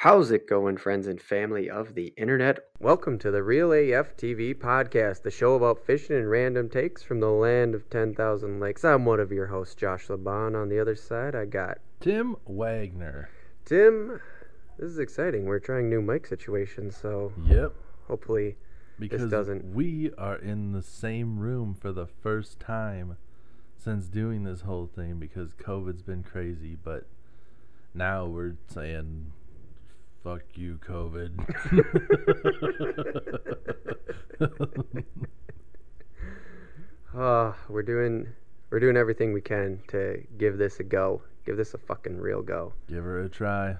How's it going, friends and family of the internet? Welcome to the Real AF TV podcast, the show about fishing and random takes from the land of 10,000 lakes. I'm one of your hosts, Josh LaBaw. On the other side, I got Tim Wagner. Tim. This is exciting. We're trying new mic situations, so Yep. hopefully, Because doesn't- we are in the same room for the first time since doing this whole thing because COVID's been crazy, but now we're saying fuck you COVID. uh, we're doing we're doing everything we can to give this a go. Give this a fucking real go. Give her a try.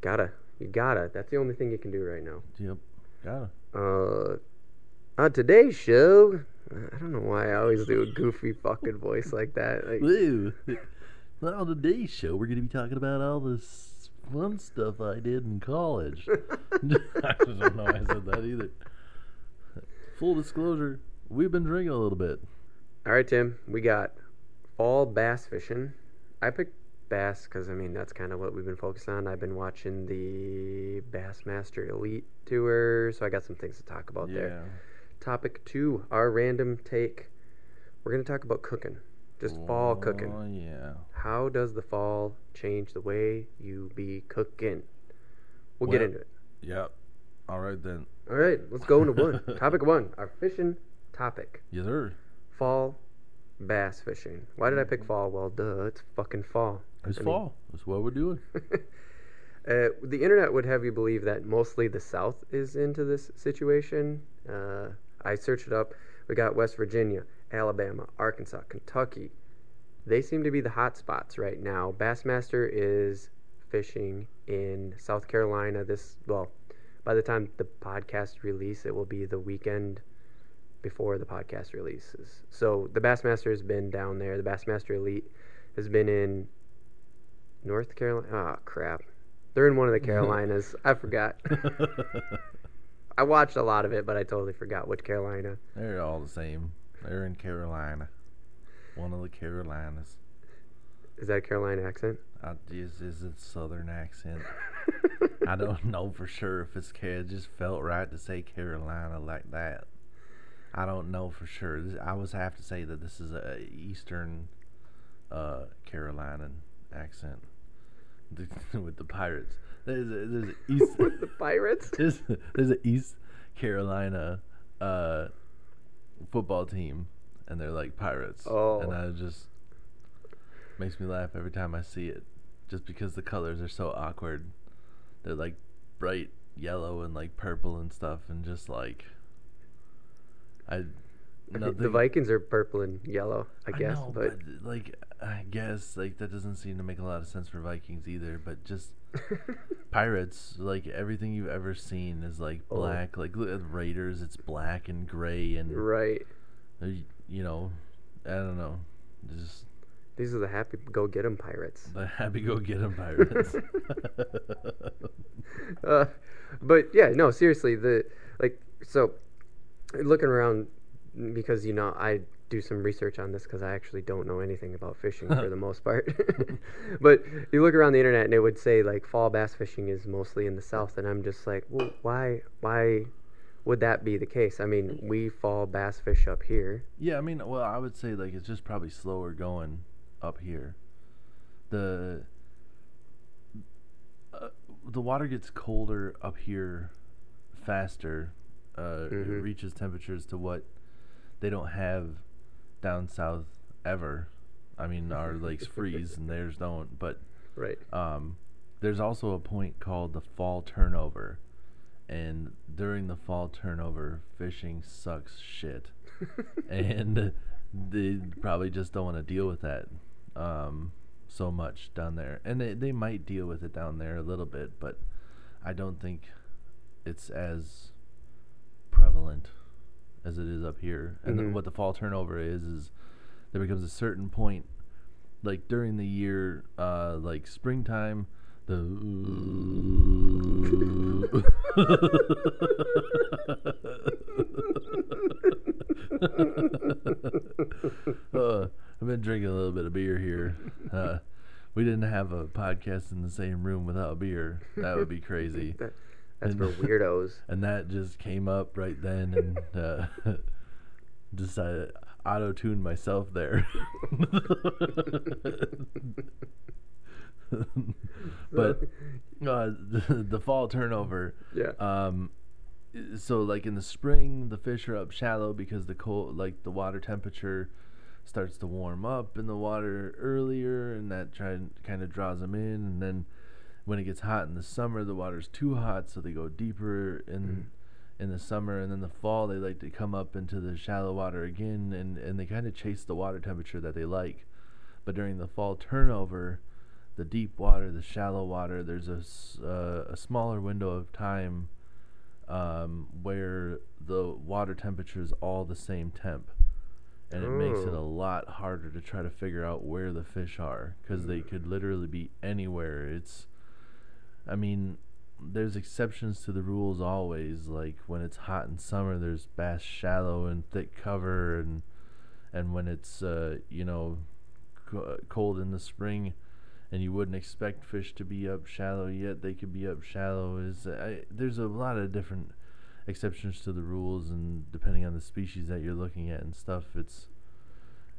Gotta, you gotta. That's the only thing you can do right now. Yep. Gotta. Uh, on today's show, I don't know why I always do a goofy fucking voice like that. Like, Woo. Well, on today's show, we're going to be talking about all this fun stuff I did in college. I just don't know why I said that either. Full disclosure, we've been drinking a little bit. all right, Tim, we got fall bass fishing. I picked bass because I mean that's kind of what we've been focused on. I've been watching the Bassmaster Elite Tour, so I got some things to talk about there. Topic two, our random take. We're gonna talk about cooking, just fall cooking. Oh, yeah. How does the fall change the way you be cooking? We'll get into it. Yep. All right, then. All right, let's go into one. topic one, our fishing topic. Yes, sir. Fall bass fishing. Why did I pick fall? Well, duh, it's fucking fall. It's I mean- fall. That's what we're doing. Uh, the internet would have you believe that mostly the South is into this situation. Uh, I searched it up. We got West Virginia, Alabama, Arkansas, Kentucky. They seem to be the hot spots right now. Bassmaster is fishing in South Carolina. This well, by the time the podcast release, it will be the weekend before the podcast releases. So the Bassmaster has been down there. The Bassmaster Elite has been in North Carolina. Oh crap! They're in one of the Carolinas. I forgot. I watched a lot of it, but I totally forgot which Carolina. They're all the same. They're in Carolina. One of the Carolinas. Is that a Carolina accent? I just is a southern accent. I don't know for sure if it's Car. It just felt right to say Carolina like that. I don't know for sure. This- I was have to say that this is a eastern uh, Carolinian accent with the pirates. There's a, there's a east with the Pirates. there's there's an East Carolina uh, football team, and they're like pirates. Oh. and I just makes me laugh every time I see it, just because the colors are so awkward. They're like bright yellow and like purple and stuff, and just like I. the Vikings are purple and yellow, I guess, know, but, like I guess like that doesn't seem to make a lot of sense for Vikings either. But just pirates, like everything you've ever seen is like Oh. black. Like look at Raiders, it's black and gray, and right. you know, I don't know, just These are the happy go get 'em pirates. the happy go get 'em pirates. uh, but yeah, no, seriously, the like so looking around because you know I do some research on this because I actually don't know anything about fishing for the most part. but you look around the internet and it would say like fall bass fishing is mostly in the south, and I'm just like, well, why, why would that be the case? I mean, we fall bass fish up here. yeah, I mean, well, I would say like it's just probably slower going up here. The uh, the water gets colder up here faster. Uh, Mhm. It reaches temperatures to what they don't have down south ever. I mean, our lakes freeze and theirs don't. But Right. um, there's also a point called the fall turnover, and during the fall turnover, fishing sucks shit, and they probably just don't want to deal with that um, so much down there. And they they might deal with it down there a little bit, but I don't think it's as prevalent as it is up here. And then Mhm. what the fall turnover is is there becomes a certain point like during the year uh like springtime the uh, I've been drinking a little bit of beer here uh, we didn't have a podcast in the same room without beer, that would be crazy. That- That's And- for weirdos. and that just came up right then, and uh, decided auto tuned myself there. but uh, the, the fall turnover. Yeah. Um, so like in the spring, the fish are up shallow because the cold, like the water temperature, starts to warm up in the water earlier, and that try kind of draws them in. And then when it gets hot in the summer, the water's too hot, so they go deeper in in the summer. And then the fall, they like to come up into the shallow water again, and and they kind of chase the water temperature that they like. But during the fall turnover, the deep water, the shallow water, there's a, uh, a smaller window of time um, where the water temperature is all the same temp. And it makes it Oh. a lot harder to try to figure out where the fish are because they could literally be anywhere. It's, I mean, there's exceptions to the rules always. Like when it's hot in summer, there's bass shallow and thick cover, and and when it's uh, you know co- cold in the spring, and you wouldn't expect fish to be up shallow yet they could be up shallow. Is I, there's a lot of different exceptions to the rules, and depending on the species that you're looking at and stuff, it's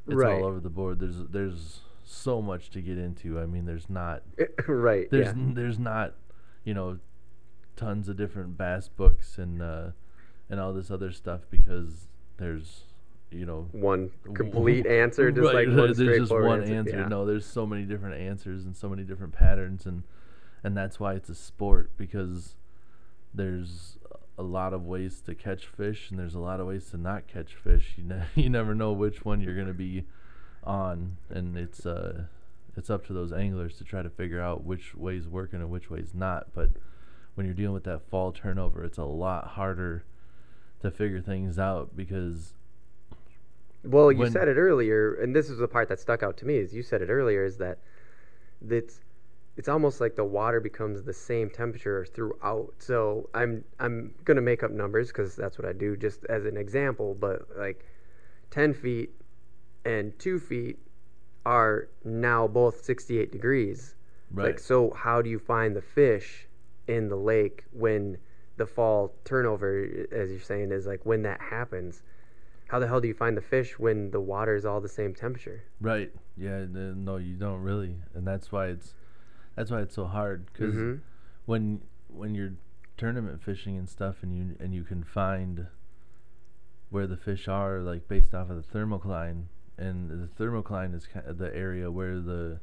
it's Right. all over the board. There's there's so much to get into. I mean, there's not right. there's yeah. n- there's not you know tons of different bass books and uh and all this other stuff because there's you know one complete answer, just Right, like one there's just one answer. answer. Yeah. No, there's so many different answers and so many different patterns, and and that's why it's a sport because there's a lot of ways to catch fish and there's a lot of ways to not catch fish. You ne- you never know which one you're gonna be on, and it's uh it's up to those anglers to try to figure out which way's working and which way's not. But when you're dealing with that fall turnover, it's a lot harder to figure things out because Well, you said it earlier, and this is the part that stuck out to me. Is you said it earlier is that it's it's almost like the water becomes the same temperature throughout. So I'm I'm gonna make up numbers because that's what I do, just as an example. But like ten feet and two feet are now both 68 degrees. right. Like, so how do you find the fish in the lake when the fall turnover, as you're saying, is like when that happens? How the hell do you find the fish when the water is all the same temperature? Right. Yeah. No, you don't really, and that's why it's that's why it's so hard because Mhm. when when you're tournament fishing and stuff, and you and you can find where the fish are, like based off of the thermocline, and the thermocline is the area where the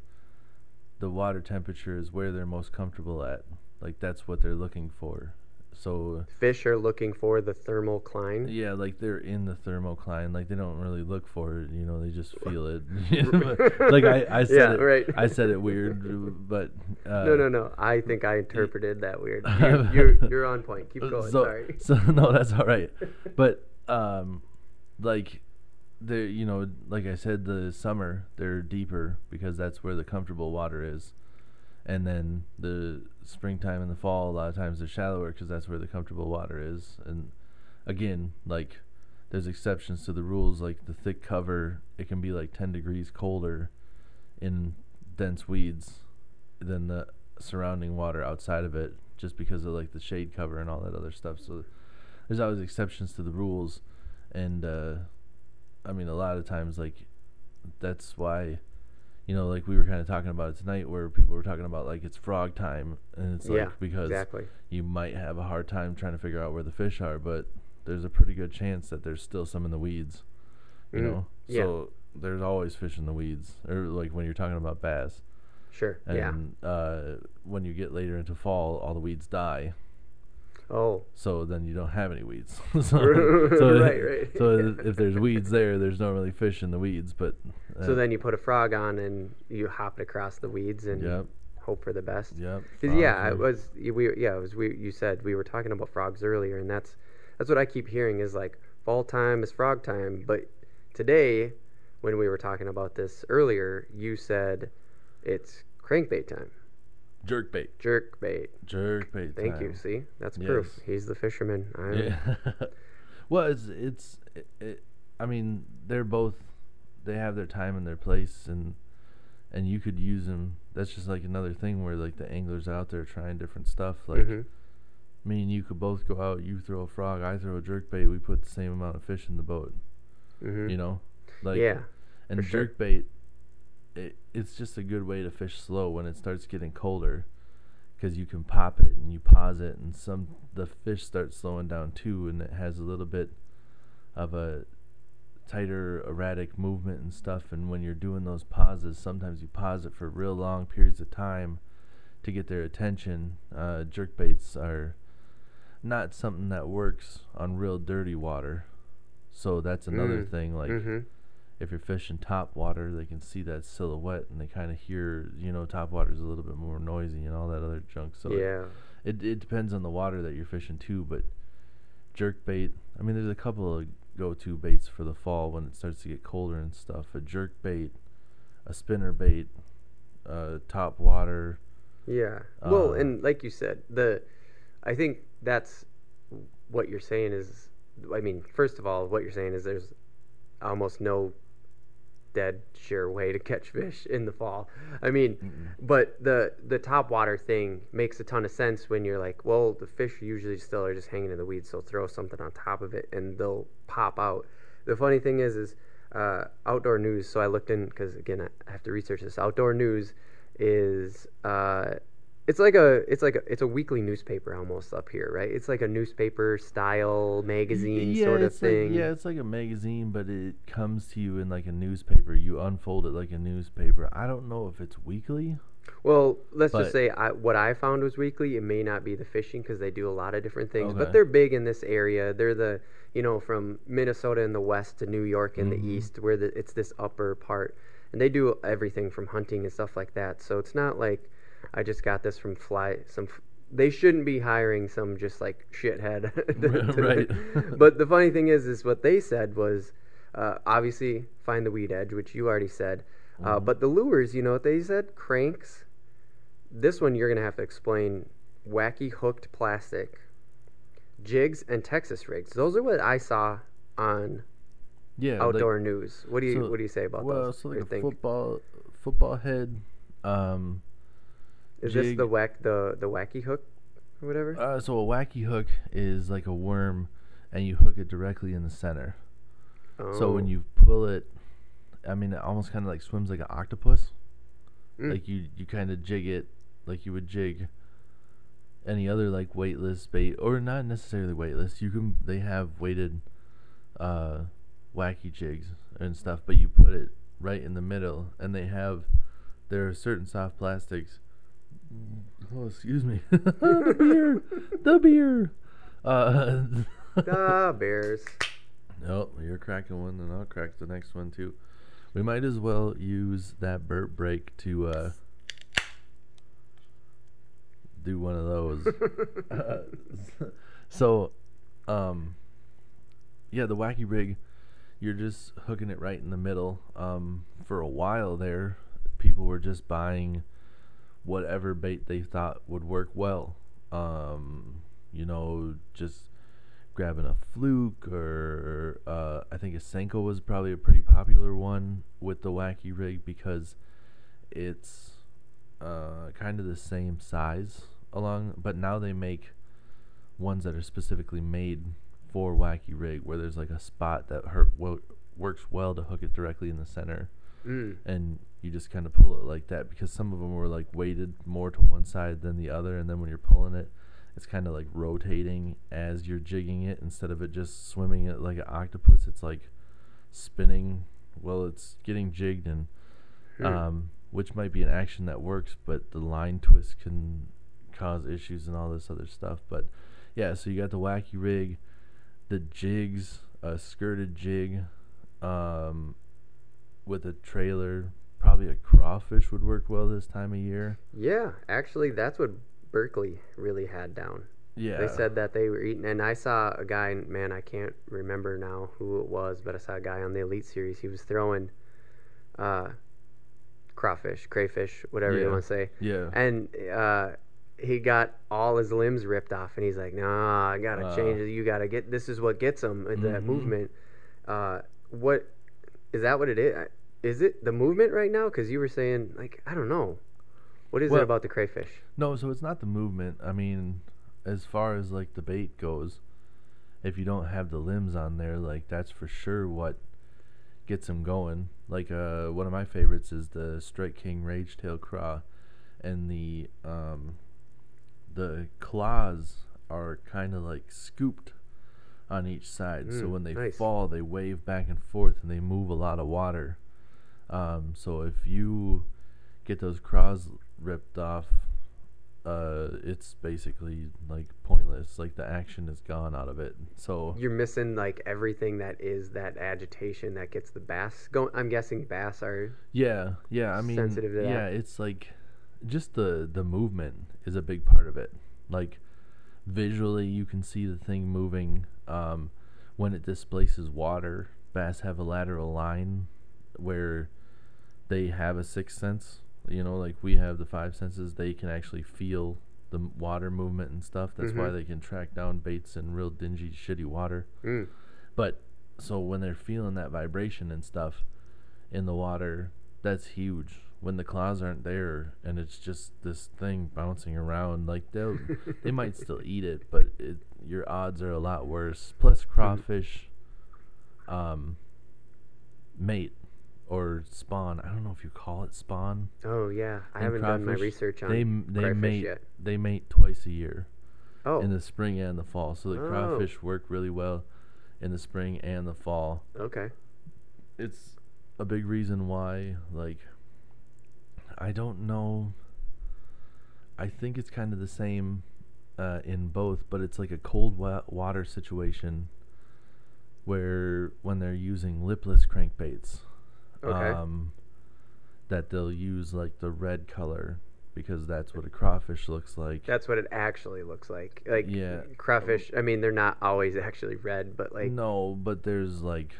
the water temperature is where they're most comfortable at. Like that's what they're looking for. So Fish are looking for the thermocline. yeah, like they're in the thermocline. Like they don't really look for it. You know, they just feel it. like I, I said Yeah, it. right. I said it weird, but uh, no, no, no. I think I interpreted that weird. You're, you're, you're on point. Keep going. So, Sorry. so no, that's all right. But um, like the you know, like I said, the summer they're deeper because that's where the comfortable water is, and then the springtime and the fall a lot of times they're shallower because that's where the comfortable water is. And again, like there's exceptions to the rules. Like the thick cover, it can be like 10 degrees colder in dense weeds than the surrounding water outside of it, just because of like the shade cover and all that other stuff. So there's always exceptions to the rules, and uh, I mean a lot of times like that's why. You know, like we were kind of talking about it tonight, where people were talking about like it's frog time, and it's like because exactly. you might have a hard time trying to figure out where the fish are, but there's a pretty good chance that there's still some in the weeds. You Mm, know, yeah. so there's always fish in the weeds, or like when you're talking about bass. Sure. And yeah. uh, when you get later into fall, all the weeds die, Oh. so then you don't have any weeds. so, so Right, right. So if there's weeds there, there's not really fish in the weeds, but uh, So then you put a frog on and you hop it across the weeds and yep, hope for the best. yep. 'Cause, yeah, it was we yeah it was we you said we were talking about frogs earlier, and that's that's what I keep hearing is like fall time is frog time, but today when we were talking about this earlier, you said it's crankbait time, jerk bait, jerk bait. jerk bait. Thank you. See, that's proof. He's the fisherman. I'm, Yeah. well, it's it's. It, it, I mean, they're both. They have their time and their place, and and you could use them. That's just like another thing where like the anglers out there trying different stuff. Like Mhm. me and you could both go out. You throw a frog, I throw a jerk bait. We put the same amount of fish in the boat. Mhm. You know, like yeah. and for sure. It, it's just a good way to fish slow when it starts getting colder, because you can pop it and you pause it, and some the fish start slowing down too, and it has a little bit of a tighter erratic movement and stuff. And when you're doing those pauses, sometimes you pause it for real long periods of time to get their attention. Uh, jerk baits are not something that works on real dirty water. So that's another Mm. thing. Like Mhm. If you're fishing top water, they can see that silhouette and they kind of hear, you know, top water's a little bit more noisy and all that other junk. So yeah. it it depends on the water that you're fishing too. But jerk bait, I mean, there's a couple of go-to baits for the fall when it starts to get colder and stuff. A jerk bait, a spinner bait, uh, top water. Yeah. Well, Uh, and like you said, the I think that's what you're saying is I mean, first of all, what you're saying is there's almost no dead sure way to catch fish in the fall. I mean, Mm-mm. but the the top water thing makes a ton of sense when you're like, well, the fish usually still are just hanging in the weeds, so throw something on top of it and they'll pop out. The funny thing is, is uh, outdoor news. So I looked in because again, I have to research this. Outdoor news is uh, it's like a it's like a, it's a weekly newspaper almost up here, right? It's like a newspaper style magazine yeah, sort of it's like- thing. yeah, it's like a magazine, but it comes to you in like a newspaper. You unfold it like a newspaper. I don't know if it's weekly. Well, let's But- just say I, what I found was weekly. It may not be the fishing because they do a lot of different things, but they're big in this area. They're the you know from Minnesota in the west to New York in Mhm. the east, where the, it's this upper part, and they do everything from hunting and stuff like that. So it's not like I just got this from fly some. They shouldn't be hiring some just like shithead. to- Right. but the funny thing is, is what they said was uh, obviously find the weed edge, which you already said. Uh, Mhm. but the lures, you know what they said? Cranks. This one you're gonna have to explain. Wacky hooked plastic, jigs, and Texas rigs. Those are what I saw on Yeah, like- outdoor news. What do you so- What do you say about well, those? so Or like a think? football football head. Um, Is this the whack the the wacky hook or whatever? Uh, so a wacky hook is like a worm, and you hook it directly in the center. So when Oh. you pull it, I mean, it almost kind of like swims like an octopus. Mm. Like you, you kind of jig it like you would jig any other like weightless bait, or not necessarily weightless. You can they have weighted, uh, wacky jigs and stuff, but you put it right in the middle, and they have there are certain soft plastics. Oh, excuse me, the beer, the beer. Uh, ah, bears. Oh, you're cracking one, and I'll crack the next one too. We might as well use that burp break to uh, do one of those. Uh, so, um, yeah, the wacky rig, you're just hooking it right in the middle. Um, for a while there, people were just buying whatever bait they thought would work well. Um, you know, just grabbing a fluke or uh, I think a Senko was probably a pretty popular one with the wacky rig because it's uh, kind of the same size along, but now they make ones that are specifically made for wacky rig where there's like a spot that hurt wo- works well to hook it directly in the center Mm. and you just kind of pull it like that because some of them were like weighted more to one side than the other and then when you're pulling it it's kind of like rotating as you're jigging it instead of it just swimming it like an octopus. It's like spinning. Well it's getting jigged and um, which might be an action that works but the line twist can cause issues and all this other stuff. But yeah so you got the wacky rig the jigs a skirted jig um, with a trailer probably a crawfish would work well this time of year Yeah, actually, that's what Berkley really had down. yeah They said that they were eating, and I saw a guy. Man, I can't remember now who it was, but I saw a guy on the Elite Series. He was throwing uh, crawfish, crayfish, whatever you want to say, yeah and uh, he got all his limbs ripped off, and he's like, "Nah, I gotta Uh. change it. You gotta get. This is what gets him in that movement. Uh, what is that? What it is? Is it the movement right now? Because you were saying like I don't know. What is Well- it about the crayfish? No, so it's not the movement. I mean, as far as like the bait goes, if you don't have the limbs on there, like that's for sure what gets them going. Like uh, one of my favorites is the Strike King Rage Tail Craw, and the um, the claws are kind of like scooped on each side. so Mm, when they nice. fall, they wave back and forth and they move a lot of water. Um, so if you get those craws ripped off, uh, it's basically like pointless. Like the action is gone out of it. So You're missing like everything that is that agitation that gets the bass going. I'm guessing bass are yeah, yeah. I mean, sensitive to that. yeah, it's like just the the movement is a big part of it. Like visually, you can see the thing moving. Um, when it displaces water, bass have a lateral line where they have a sixth sense. You know, like we have the five senses. They can actually feel the water movement and stuff. That's why Mhm. they can track down baits in real dingy, shitty water. mm, But so when they're feeling that vibration and stuff in the water, that's huge. When the claws aren't there and it's just this thing bouncing around, like they'll they might still eat it, but it, your odds are a lot worse. Plus crawfish, um, mate or spawn. I don't know if you call it spawn. oh yeah. I And haven't done my research on They they crayfish mate yet. they mate twice a year Oh, in the spring and the fall. So the Oh. crawfish work really well in the spring and the fall okay. it's a big reason why like I don't know I think it's kind of the same uh, in both but it's like a cold wa- water situation where when they're using lipless crankbaits Okay. um, that they'll use like the red color because that's what a crawfish looks like That's what it actually looks like. Like Yeah. crawfish. I mean, they're not always actually red, but like no but there's like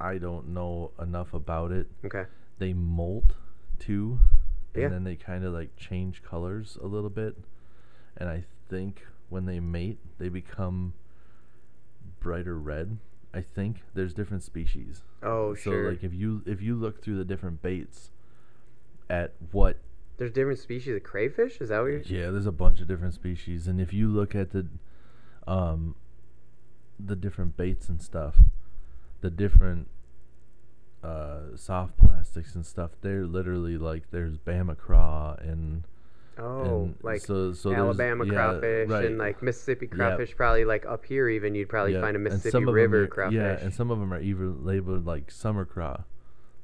I don't know enough about it okay. they molt too and Yeah. then they kind of like change colors a little bit and i think when they mate they become brighter red i think there's different species Oh so sure. So like if you if you look through the different baits at what There's different species of crayfish. Is that what you're? yeah there's a bunch of different species and if you look at the um the different baits and stuff the different uh soft plastics and stuff they're literally like there's bama craw and Oh, and like so, so Alabama yeah, crawfish right. and like Mississippi Yep. crawfish. Probably like up here, even you'd probably Yeah, find a Mississippi River are- crawfish. Yeah, and some of them are even labeled like summer craw,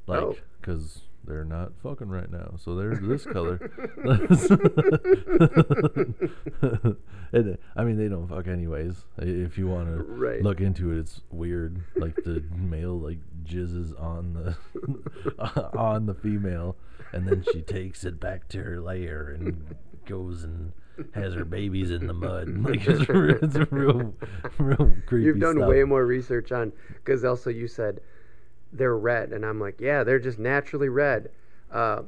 like Oh. because they're not fucking right now, so they're this color. and, I mean, they don't fuck anyways. If you want to Right. look into it, it's weird. Like the male like jizzes on the on the female, and then she takes it back to her lair and goes and has her babies in the mud. Like it's, it's a real, real creepy. You've done stuff. way more research on because also you said they're red, and I'm like, yeah, they're just naturally red. Uh,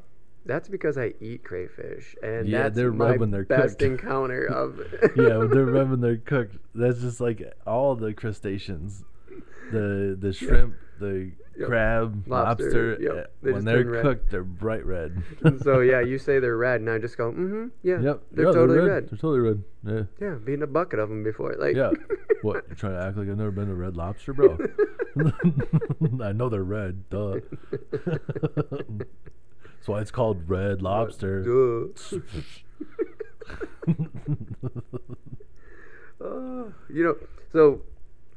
that's because I eat crayfish, and Yeah, that's they're my when they're best cooked. encounter of. yeah, they're red when they're cooked. That's just like all the crustaceans, the the shrimp, the Yep. crab, Lobster, lobster. yep. uh, They when they're cooked, they're bright red. So yeah, you say they're red, and I just go, mm-hmm, yeah, yep, they're yeah, totally red. red. They're totally red. Yeah, Yeah, beaten a bucket of them before, like. yeah. what? you're trying to act like I've never been to Red Lobster, bro? I know they're red. Duh. That's why it's called Red Lobster. Duh. Oh, you know, so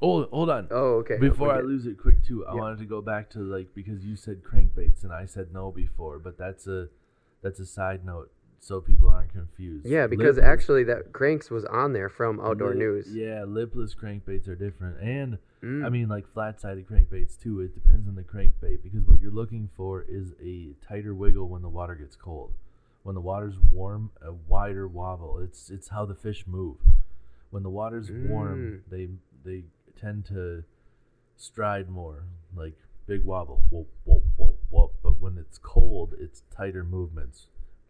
Oh, hold on. oh okay. Before I lose it quick too, I Yeah. wanted to go back to like because you said crankbaits and I said no before, but that's a that's a side note so people aren't confused. Yeah, because Lipless- actually that Cranks was on there from Outdoor lip- News. Yeah, lipless crankbaits are different, and Mm. I mean like flat-sided crankbaits too. It depends on the crankbait because what you're looking for is a tighter wiggle when the water gets cold. When the water's warm, a wider wobble. It's it's how the fish move. When the water's warm, Mm. they they tend to stride more, like big wobble, whoop whoop whoop whoop. But when it's cold, it's tighter movements,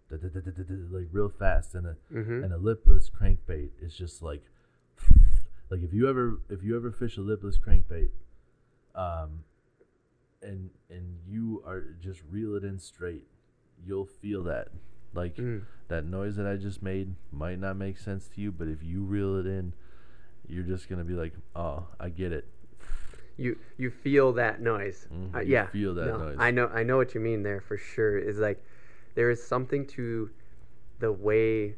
like real fast. And a Mhm. and a lipless crankbait is just like like if you ever if you ever fish a lipless crankbait um and and you are just reel it in straight, you'll feel that. Like Mm. that noise that I just made might not make sense to you, but if you reel it in, you're just gonna be like, "Oh, I get it." You you feel that noise. Uh, you yeah. feel that no, noise. I know I know what you mean there for sure. Is like there is something to the way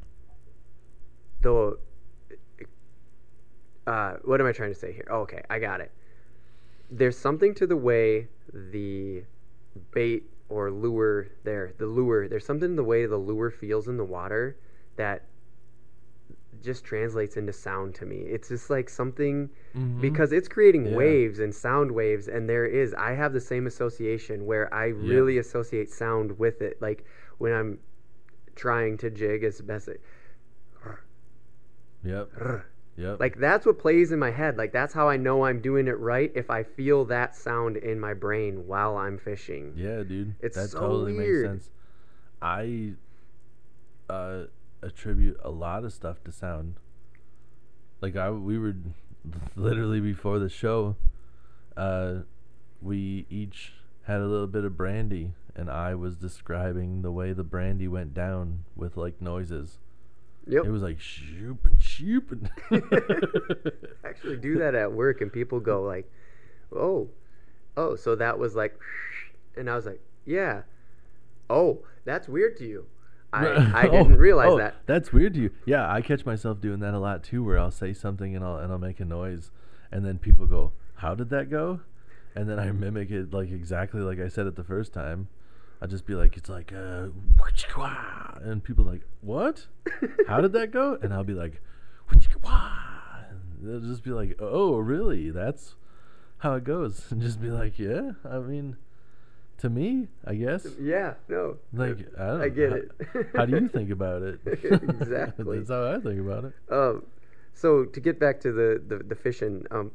the uh, what am I trying to say here? Oh, okay, I got it. There's something to the way the bait or lure there, the lure. There's something in the way the lure feels in the water that just translates into sound to me. It's just like something Mhm. because it's creating Yeah. waves and sound waves and there is i have the same association where i really associate sound with it like when i'm trying to jig as best it, Yep. Yep. like that's what plays in my head like that's how i know i'm doing it right if i feel that sound in my brain while i'm fishing Yeah, dude. It's that so totally weird. makes sense. I uh, attribute a lot of stuff to sound. Like I, we were literally before the show. Uh, we each had a little bit of brandy, and I was describing the way the brandy went down with like noises. yep It was like shooping, shooping. actually do that at work and people go like oh oh so that was like and i was like yeah oh that's weird to you i, I Oh, didn't realize oh, that That's weird to you. Yeah, I catch myself doing that a lot too, where I'll say something and I'll and I'll make a noise, and then people go, "How did that go?" And then I mimic it like exactly like I said it the first time. I'll just be like, "It's like uh," and people are like, "What? How did that go?" And I'll be like, and they'll just be like, "Oh, really? That's how it goes." And just be like, "Yeah, I mean." To me, I guess. yeah no Like I don't. I get how, it. How do you think about it? Exactly. That's how I think about it. um so to get back to the the, the fishing um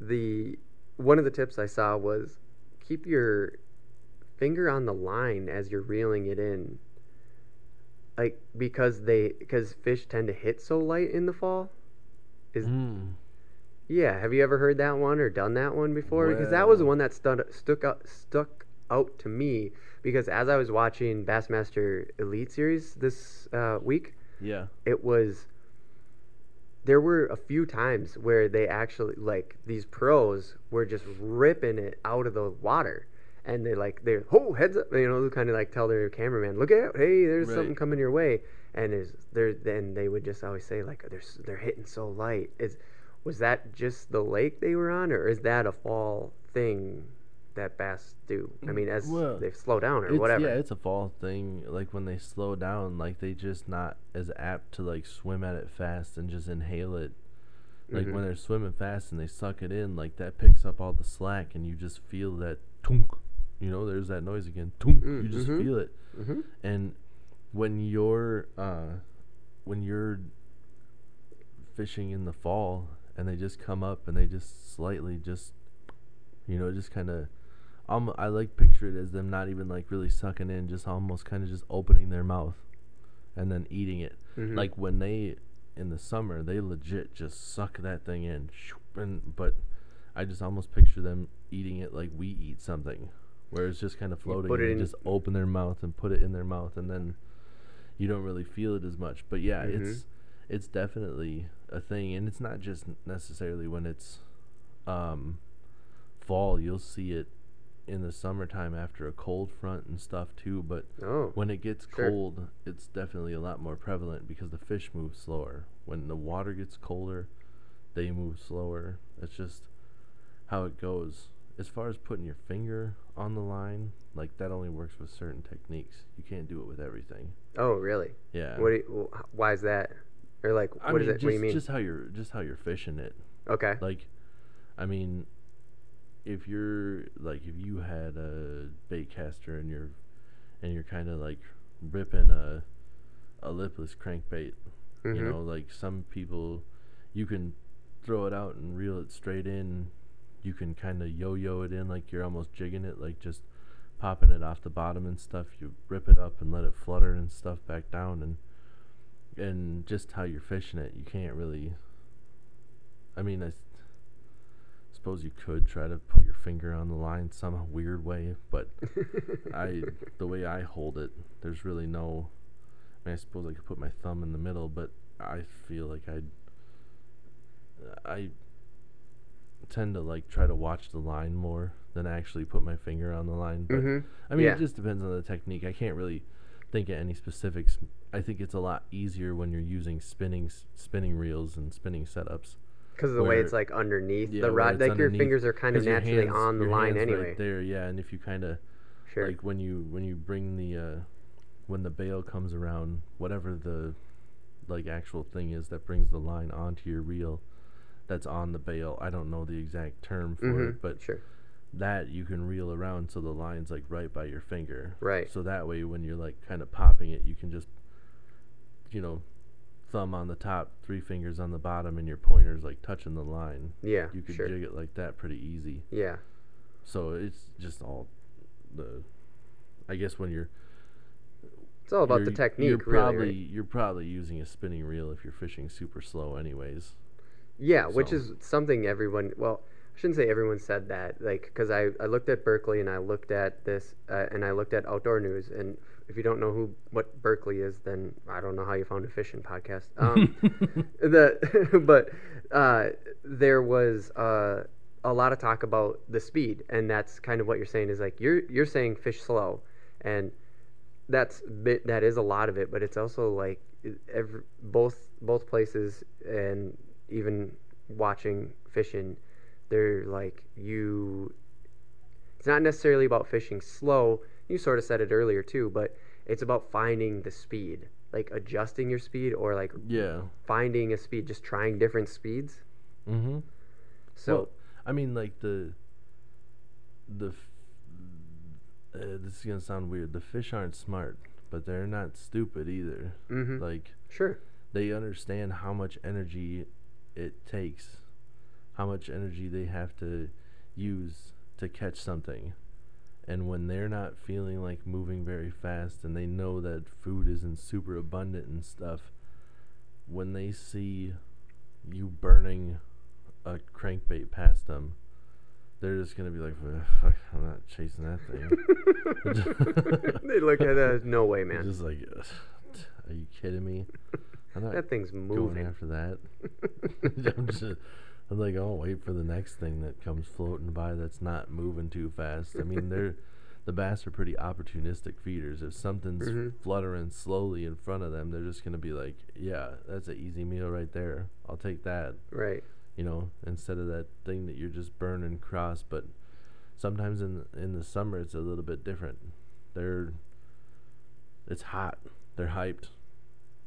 the one of the tips i saw was keep your finger on the line as you're reeling it in like because they because fish tend to hit so light in the fall is Mm. Yeah, have you ever heard that one or done that one before? Because that was the one that stuck stuck out to me because as I was watching Bassmaster Elite Series this uh, week, Yeah. it was there were a few times where they actually like these pros were just ripping it out of the water and they like they're oh heads up you know kind of like tell their cameraman look out hey there's Right. something coming your way and is there then they would just always say like they're they're hitting so light is was that just the lake they were on or is that a fall thing that bass do i mean as Well, they slow down or It's, whatever Yeah, it's a fall thing. Like when they slow down, like they just not as apt to like swim at it fast and just inhale it. Like Mhm. when they're swimming fast and they suck it in, like that picks up all the slack and you just feel that tunk. You know, there's that noise again. Tunk. Mm, you just mhm. feel it. hmm And when you're uh, when you're fishing in the fall and they just come up and they just slightly just you know just kind of um, I like picture it as them not even like really sucking in, just almost kind of just opening their mouth and then eating it. Mhm. Like when they in the summer, they legit just suck that thing in, and but I just almost picture them eating it like we eat something, where it's just kind of floating. and they in- just open their mouth and put it in their mouth, and then you don't really feel it as much. But yeah, Mhm. it's it's definitely a thing, and it's not just necessarily when it's um, fall. You'll see it in the summertime after a cold front and stuff too. But oh when it gets Sure. cold, it's definitely a lot more prevalent because the fish move slower. When the water gets colder, they move slower. It's just how it goes. As far as putting your finger on the line, like that only works with certain techniques. You can't do it with everything. oh really Yeah. What? Do you, why is that? Or like, I what is mean, it? Just, what do you mean? just how you're just how you're fishing it. okay. Like, I mean, if you're like if you had a bait caster and you're and you're kind of like ripping a a lipless crankbait, you Mhm. know, like some people, you can throw it out and reel it straight in. You can kind of yo-yo it in like you're almost jigging it, like just popping it off the bottom and stuff. You rip it up and let it flutter and stuff back down, and and just how you're fishing it, you can't really. I mean, suppose you could try to put your finger on the line some weird way, but I the way I hold it, there's really no. I mean, I suppose I could put my thumb in the middle, but I feel like I'd. I tend to like try to watch the line more than actually put my finger on the line. But hmm I mean, Yeah. it just depends on the technique. I can't really think of any specifics. I think it's a lot easier when you're using spinning spinning reels and spinning setups. Because of the way it's like underneath Yeah, the rod, like your fingers are kind of naturally hands- on the line hands right anyway. there, yeah. And if you kind of Sure. like when you when you bring the uh, when the bail comes around, whatever the like actual thing is that brings the line onto your reel, that's on the bail. I don't know the exact term for hmm it, but sure. that you can reel around so the line's like right by your finger. Right. So that way, when you're like kind of popping it, you can just, you know, thumb on the top, three fingers on the bottom, and your pointer's like touching the line. Yeah. You could sure. jig it like that pretty easy. Yeah. So it's just all the, I guess when you're It's all about the technique, You're really. probably right? you're probably using a spinning reel if you're fishing super slow, anyways. Yeah, which is something everyone. Well, I shouldn't say everyone said that. Like, because I, I looked at Berkley and I looked at this uh, and I looked at Outdoor News. And if you don't know who what Berkley is, then I don't know how you found a fishing podcast. Um, the but uh, there was uh, a lot of talk about the speed, and that's kind of what you're saying. Is like you're you're saying fish slow, and that's bit that is a lot of it, but it's also like every, both both places and even watching fishing, they're like you. It's not necessarily about fishing slow. You sort of said it earlier too, but it's about finding the speed, like adjusting your speed or like yeah. finding a speed, just trying different speeds. Mm-hmm. So well, I mean, like the the. f- Uh, this is gonna sound weird. The fish aren't smart, but they're not stupid either. mhm. Like sure, they understand how much energy it takes, how much energy they have to use to catch something. And when they're not feeling like moving very fast and they know that food isn't super abundant and stuff, when they see you burning a crankbait past them, they're just gonna be like, "Fuck, I'm not chasing that thing." they look at that. No way, man. Just like, are you kidding me? I'm not That thing's going moving. after that. I'm just, I'm like, oh, wait for the next thing that comes floating by that's not moving too fast. I mean, they're the bass are pretty opportunistic feeders. If something's Mhm. fluttering slowly in front of them, they're just gonna be like, yeah, that's an easy meal right there. I'll take that. Right. You know, instead of that thing that you're just burning cross. But sometimes in in the summer, it's a little bit different. They're it's hot. They're hyped.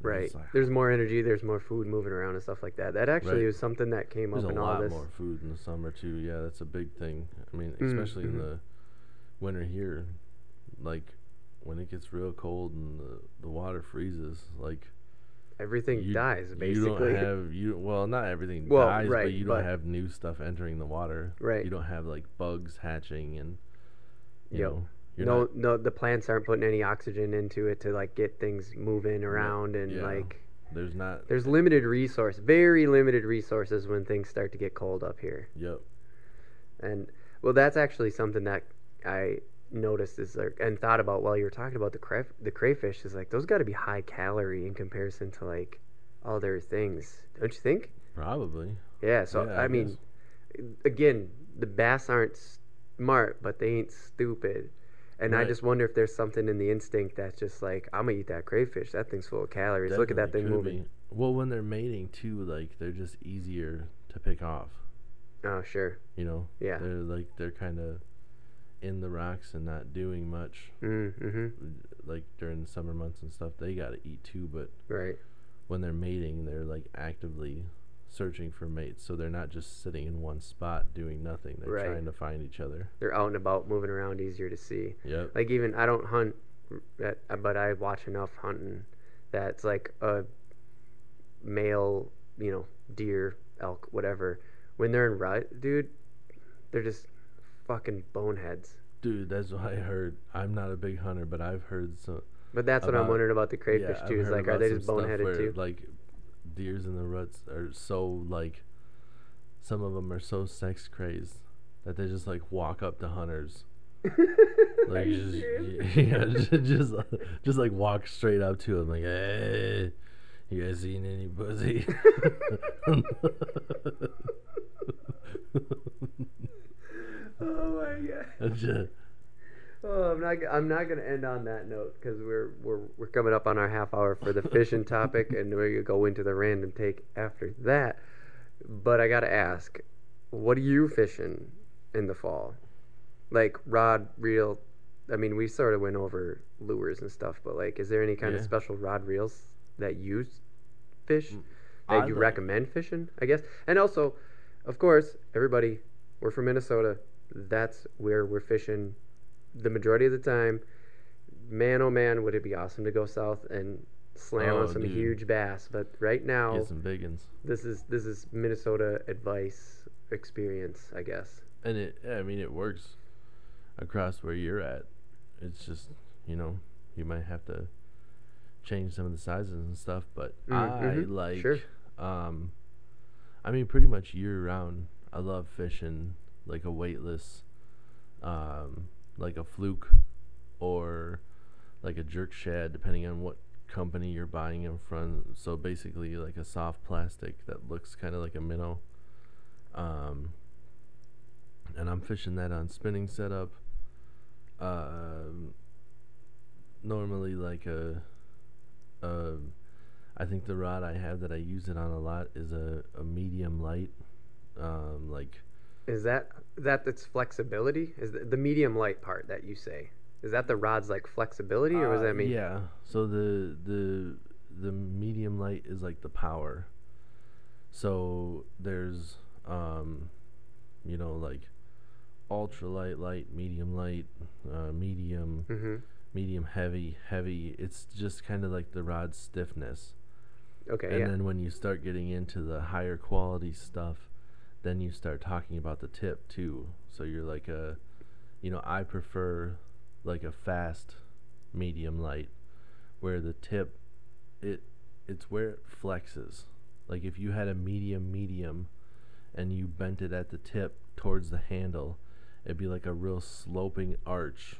Right. like, There's more energy. There's more food moving around and stuff like that. That actually Right. was something that came There's up a in all lot more food in the summer too. Yeah, that's a big thing. I mean, Mm, especially in mhm. the winter here, like when it gets real cold and the, the water freezes, like Everything you, dies You basically. don't have you. Well, not everything Well, dies, right, but you don't but- have new stuff entering the water. Right. You don't have like bugs hatching and you Yep. know you're no, not, no, the plants aren't putting any oxygen into it to like get things moving around and yeah. like there's not. there's limited resource, very limited resources when things start to get cold up here. Yep. And well, that's actually something that I noticed is like and thought about while you were talking about the cray, the crayfish is like those got to be high calorie in comparison to like other things, don't you think? Probably. Yeah. So Yeah, I, I mean, again, the bass aren't smart, but they ain't stupid. And I just wonder if there's something in the instinct that's just like I'm gonna eat that crayfish. That thing's full of calories. Look at that thing moving. be. Well, when they're mating too, like they're just easier to pick off. Oh sure. You know. Yeah. They're like they're kind of in the rocks and not doing much. Mm-hmm. Like during the summer months and stuff, they gotta eat too. But Right. when they're mating, they're like actively searching for mates. So they're not just sitting in one spot doing nothing. They're Right. trying to find each other. They're out and about, moving around, easier to see. Yep. Like even I don't hunt, but I watch enough hunting that's like a male, you know, deer, elk, whatever. When they're in rut, dude, they're just fucking boneheads. Dude, that's what I heard. I'm not a big hunter, but I've heard some. But that's what I'm wondering about the crayfish yeah, too. Is like, are they just boneheaded where, too? Like, deers in the ruts are so like some of them are so sex crazed that they just like walk up to hunters. like you just yeah, just, just just like walk straight up to them like, hey, you guys seen any pussy? oh my god. Oh, I'm not. I'm not gonna end on that note because we're we're we're coming up on our half hour for the fishing topic, and we're gonna go into the random take after that. But I gotta ask, what are you fishing in the fall? Like rod, reel. I mean, we sort of went over lures and stuff, but like, is there any kind of special rod reels that you fish Mm, that I you like- recommend fishing? I guess, and also, of course, everybody, we're from Minnesota. That's where we're fishing the majority of the time. Man, oh man, would it be awesome to go south and slam on Oh, some dude. huge bass? But right now, Get some big uns. this is this is Minnesota advice experience, I guess. And it, I mean, it works across where you're at. It's just, you know, you might have to change some of the sizes and stuff, but Mm, I mhm, like, sure. um, I mean, pretty much year round. I love fishing like a weightless, um, like a fluke or like a jerk shad, depending on what company you're buying them from. So basically, like a soft plastic that looks kind of like a minnow. Um, and I'm fishing that on spinning setup. Um, normally, like a, a, I think the rod I have that I use it on a lot is a, a medium light. Um, like Is that that its flexibility? Is the, the medium light part that you say? Is that the rod's like flexibility, or was Uh, that mean? Yeah. So the the the medium light is like the power. So there's um, you know, like ultralight light, light, medium light, uh, medium, Mm-hmm. medium heavy, heavy. It's just kind of like the rod stiffness. Okay. and yeah. then when you start getting into the higher quality stuff, then you start talking about the tip too. So you're like a, you know, I prefer like a fast medium light, where the tip, it, it's where it flexes. Like if you had a medium medium, and you bent it at the tip towards the handle, it'd be like a real sloping arch.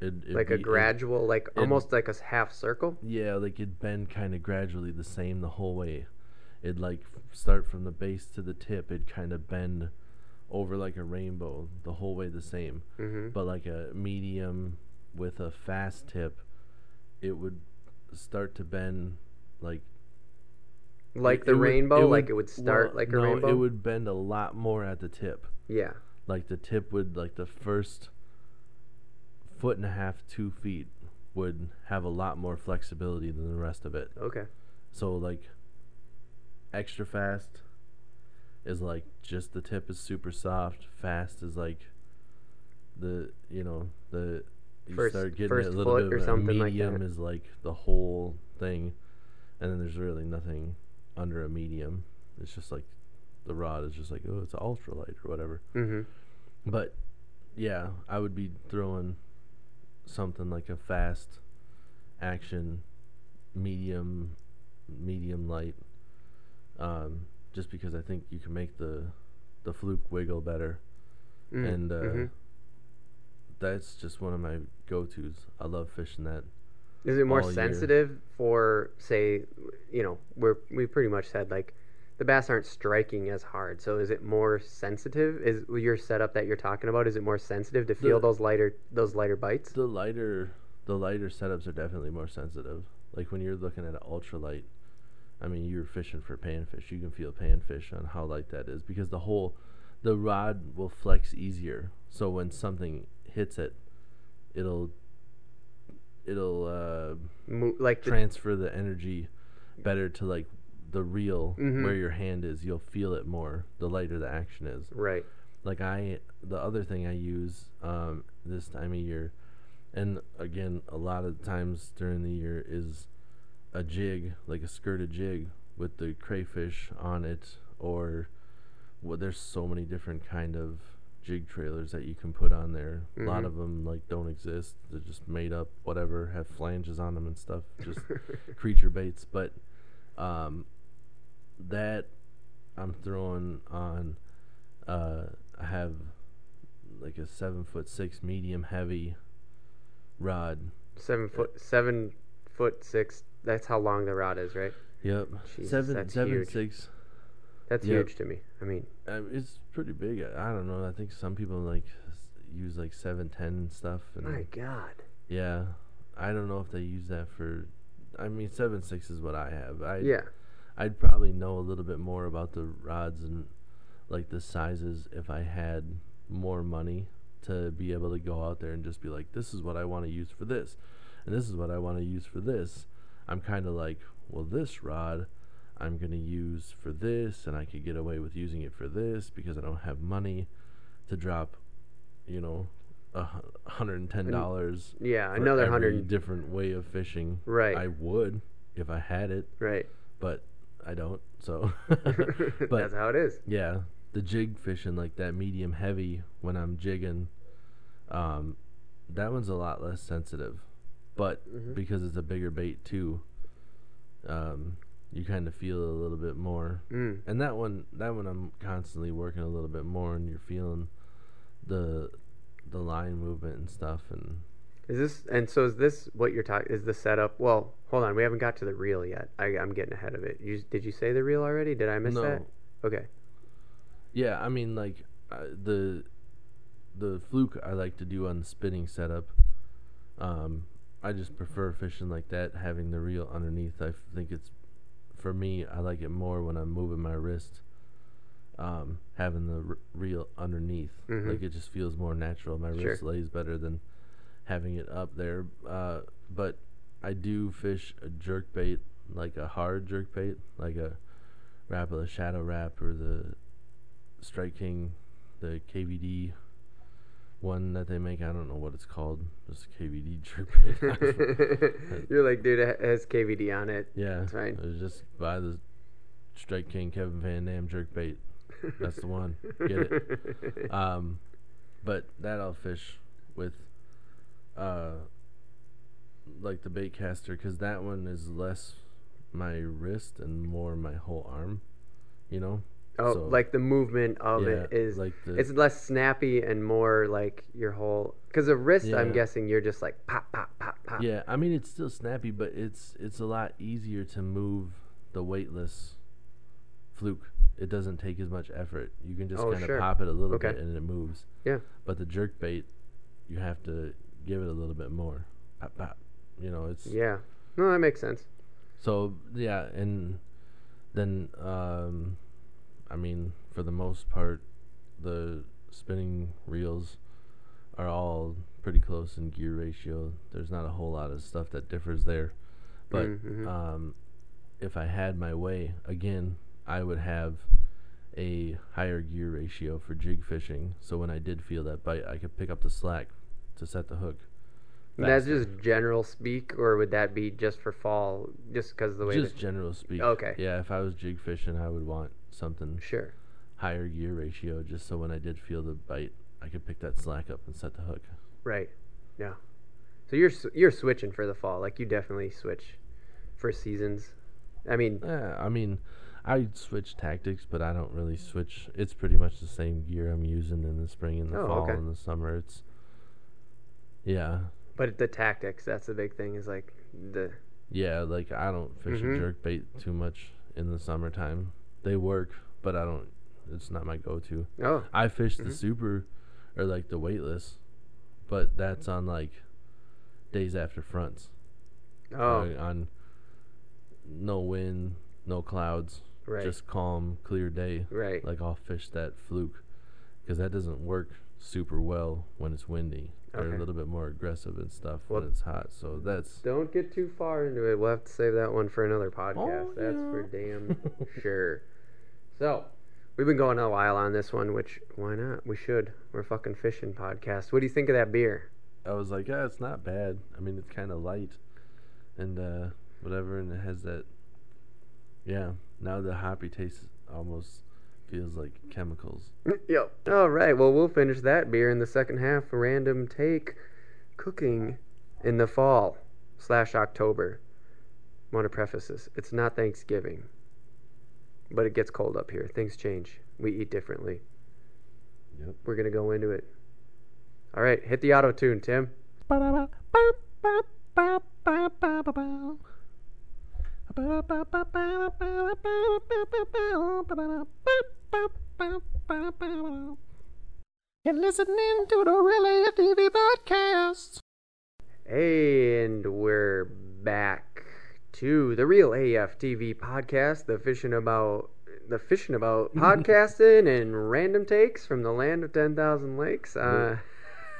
It'd, it'd like a be- it- gradual, like almost like a half circle. yeah, like it'd bend kind of gradually the same the whole way. It'd like start from the base to the tip. It'd kind of bend over like a rainbow the whole way the same. Mm-hmm. But like a medium with a fast tip, it would start to bend like Like it- the it would- rainbow, it like it would start well, like a no, rainbow. It would bend a lot more at the tip. Yeah. Like the tip would like the first foot and a half, two feet would have a lot more flexibility than the rest of it. Okay. So like extra fast is like just the tip is super soft. Fast is like the you know the you First- start getting first a little bit or something like medium that. is like the whole thing, and then there's really nothing under a medium. It's just like the rod is just like oh it's ultralight or whatever. Mm-hmm. But yeah, I would be throwing something like a fast action medium medium light um, just because I think you can make the the fluke wiggle better Mm-hmm. and uh, that's just one of my go-tos. I love fishing that. Is it more all year. sensitive for, say, you know, we're we pretty much said like the bass aren't striking as hard. So is it more sensitive? Is your setup that you're talking about? Is it more sensitive to feel The- those lighter those lighter bites? The lighter the lighter setups are definitely more sensitive. Like when you're looking at an ultralight, I mean you're fishing for panfish. You can feel panfish on how light that is because the whole the rod will flex easier. So when something hits it, it'll it'll uh, Mo- like the, transfer the energy better to like the reel Mhm. where your hand is. You'll feel it more the lighter the action is right. like I the other thing I use um, this time of year, and again a lot of times during the year is a jig like a skirted jig with the crayfish on it, or well, there's so many different kind of jig trailers that you can put on there. A lot Mhm. of them like don't exist; they're just made up, whatever, have flanges on them and stuff, just creature baits. But um, that I'm throwing on. Uh, I have like a seven foot six medium heavy rod. Seven foot, seven foot six. That's how long the rod is, right? Yep, Jesus, seven that's seven huge. six. That's Yep. huge to me. I mean, Uh, it's pretty big. I I don't know. I think some people like use like seven ten and stuff. And my God. yeah, I don't know if they use that for. I mean, seven six is what I have. I Yeah. I'd probably know a little bit more about the rods and like the sizes if I had more money to be able to go out there and just be like, this is what I want to use for this, and this is what I want to use for this. I'm kind of like, well, this rod I'm going to use for this, and I could get away with using it for this because I don't have money to drop, you know, a $110 Yeah. for Another every hundred. different way of fishing. Right. I would if I had it, right. but I don't. So, That's how it is. yeah, the jig fishing like that medium heavy when I'm jigging, um, that one's a lot less sensitive, but Mhm. because it's a bigger bait too, um, you kind of feel it a little bit more. Mm. And that one, that one, I'm constantly working a little bit more, and you're feeling the the line movement and stuff, and Is this and so is this what you're talking? Is the setup? Well, hold on, we haven't got to the reel yet. I, I'm getting ahead of it. You did you say the reel already? Did I miss no, that? Okay. Yeah, I mean like uh, the the fluke I like to do on the spinning setup. Um, I just prefer fishing like that, having the reel underneath. I think it's for me. I like it more when I'm moving my wrist. Um, having the r- reel underneath, Mhm. like it just feels more natural. My Sure. wrist lays better than having it up there. Uh, but I do fish a jerk bait, like a hard jerk bait, like a Rapala Shadow Rap or the Strike King, the KVD one that they make. I don't know what it's called. Just KVD bait. you're like, dude, it has KVD on it. yeah, That's fine. It was just buy the Strike King Kevin Van Dam jerk bait. That's the one. Get it. Um, but that I'll fish with, uh, like the bait caster, because that one is less my wrist and more my whole arm. You know. Oh, so- like the movement of it Yeah, is. like the it's less snappy and more like your whole. Because a wrist, I'm guessing you're just like pop, pop, pop, pop. Yeah, I mean it's still snappy, but it's it's a lot easier to move the weightless fluke. It doesn't take as much effort. You can just Oh, kind of sure. pop it a little Okay. bit and it moves. Yeah. But the jerk bait, you have to give it a little bit more. Pop, pop. You know, it's Yeah. No, that makes sense. so yeah, and then um, I mean for the most part, the spinning reels are all pretty close in gear ratio. There's not a whole lot of stuff that differs there, but Mhm. um, if I had my way again, I would have a higher gear ratio for jig fishing. So when I did feel that bite, I could pick up the slack to set the hook. That's faster. just general speak, or would that be just for fall, just because the way? just general speak. Okay. Yeah, if I was jig fishing, I would want something sure. higher gear ratio, just so when I did feel the bite, I could pick that slack up and set the hook. Right. Yeah. So you're you're switching for the fall. Like you definitely switch for seasons. I mean, Yeah, I mean, I switch tactics, but I don't really switch. It's pretty much the same gear I'm using in the spring and the Oh, fall okay. and the summer. It's yeah, but the tactics, that's the big thing is like the yeah. Like I don't fish Mhm. a jerk bait too much in the summertime. They work, but I don't. It's not my go-to. oh, I fish the Mhm. super or like the weightless, but that's on like days after fronts. oh, uh, on no wind, no clouds, right, just calm, clear day. right. Like I'll fish that fluke because that doesn't work super well when it's windy. They're Okay. a little bit more aggressive and stuff Well- when it's hot. So that's Don't get too far into it. We'll have to save that one for another podcast. Oh, That's for damn sure. So, we've been going a while on this one, which why not? We should. We're a fucking fishing podcast. What do you think of that beer? I was like, yeah, it's not bad. I mean, it's kind of light and uh, whatever, and it has that. Yeah, now the hoppy taste almost feels like chemicals. Yep. All right. Well, we'll finish that beer in the second half. Random take cooking in the fall slash October. Want to preface this? It's not Thanksgiving. but it gets cold up here. Things change. We eat differently. Yep. We're gonna go into it. All right, hit the auto tune, Tim. You're listening to the Relay TV podcast. And we're back to the real AF TV podcast, the fishing about the fishing about podcasting and random takes from the land of ten thousand lakes. Uh,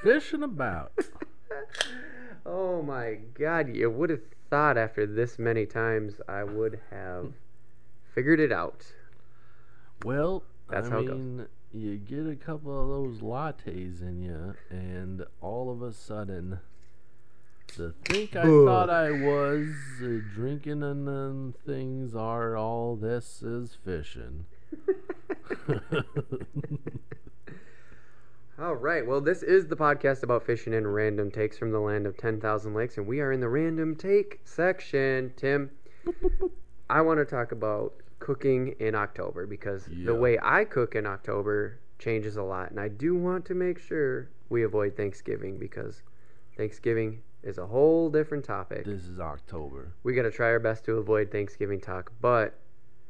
Fishing about. oh my God! You would have thought after this many times I would have figured it out. Well, That's I how it goes. mean, you get a couple of those lattes in you, and all of a sudden, the think I Ugh. thought I was uh, drinking and then things are all this is fishing. All right. Well, this is the podcast about fishing and random takes from the land of 10,000 lakes, and we are in the random take section. Tim, I want to talk about cooking in October because Yeah. the way I cook in October changes a lot, and I do want to make sure we avoid Thanksgiving because Thanksgiving is a whole different topic. this is October. We got to try our best to avoid Thanksgiving talk, but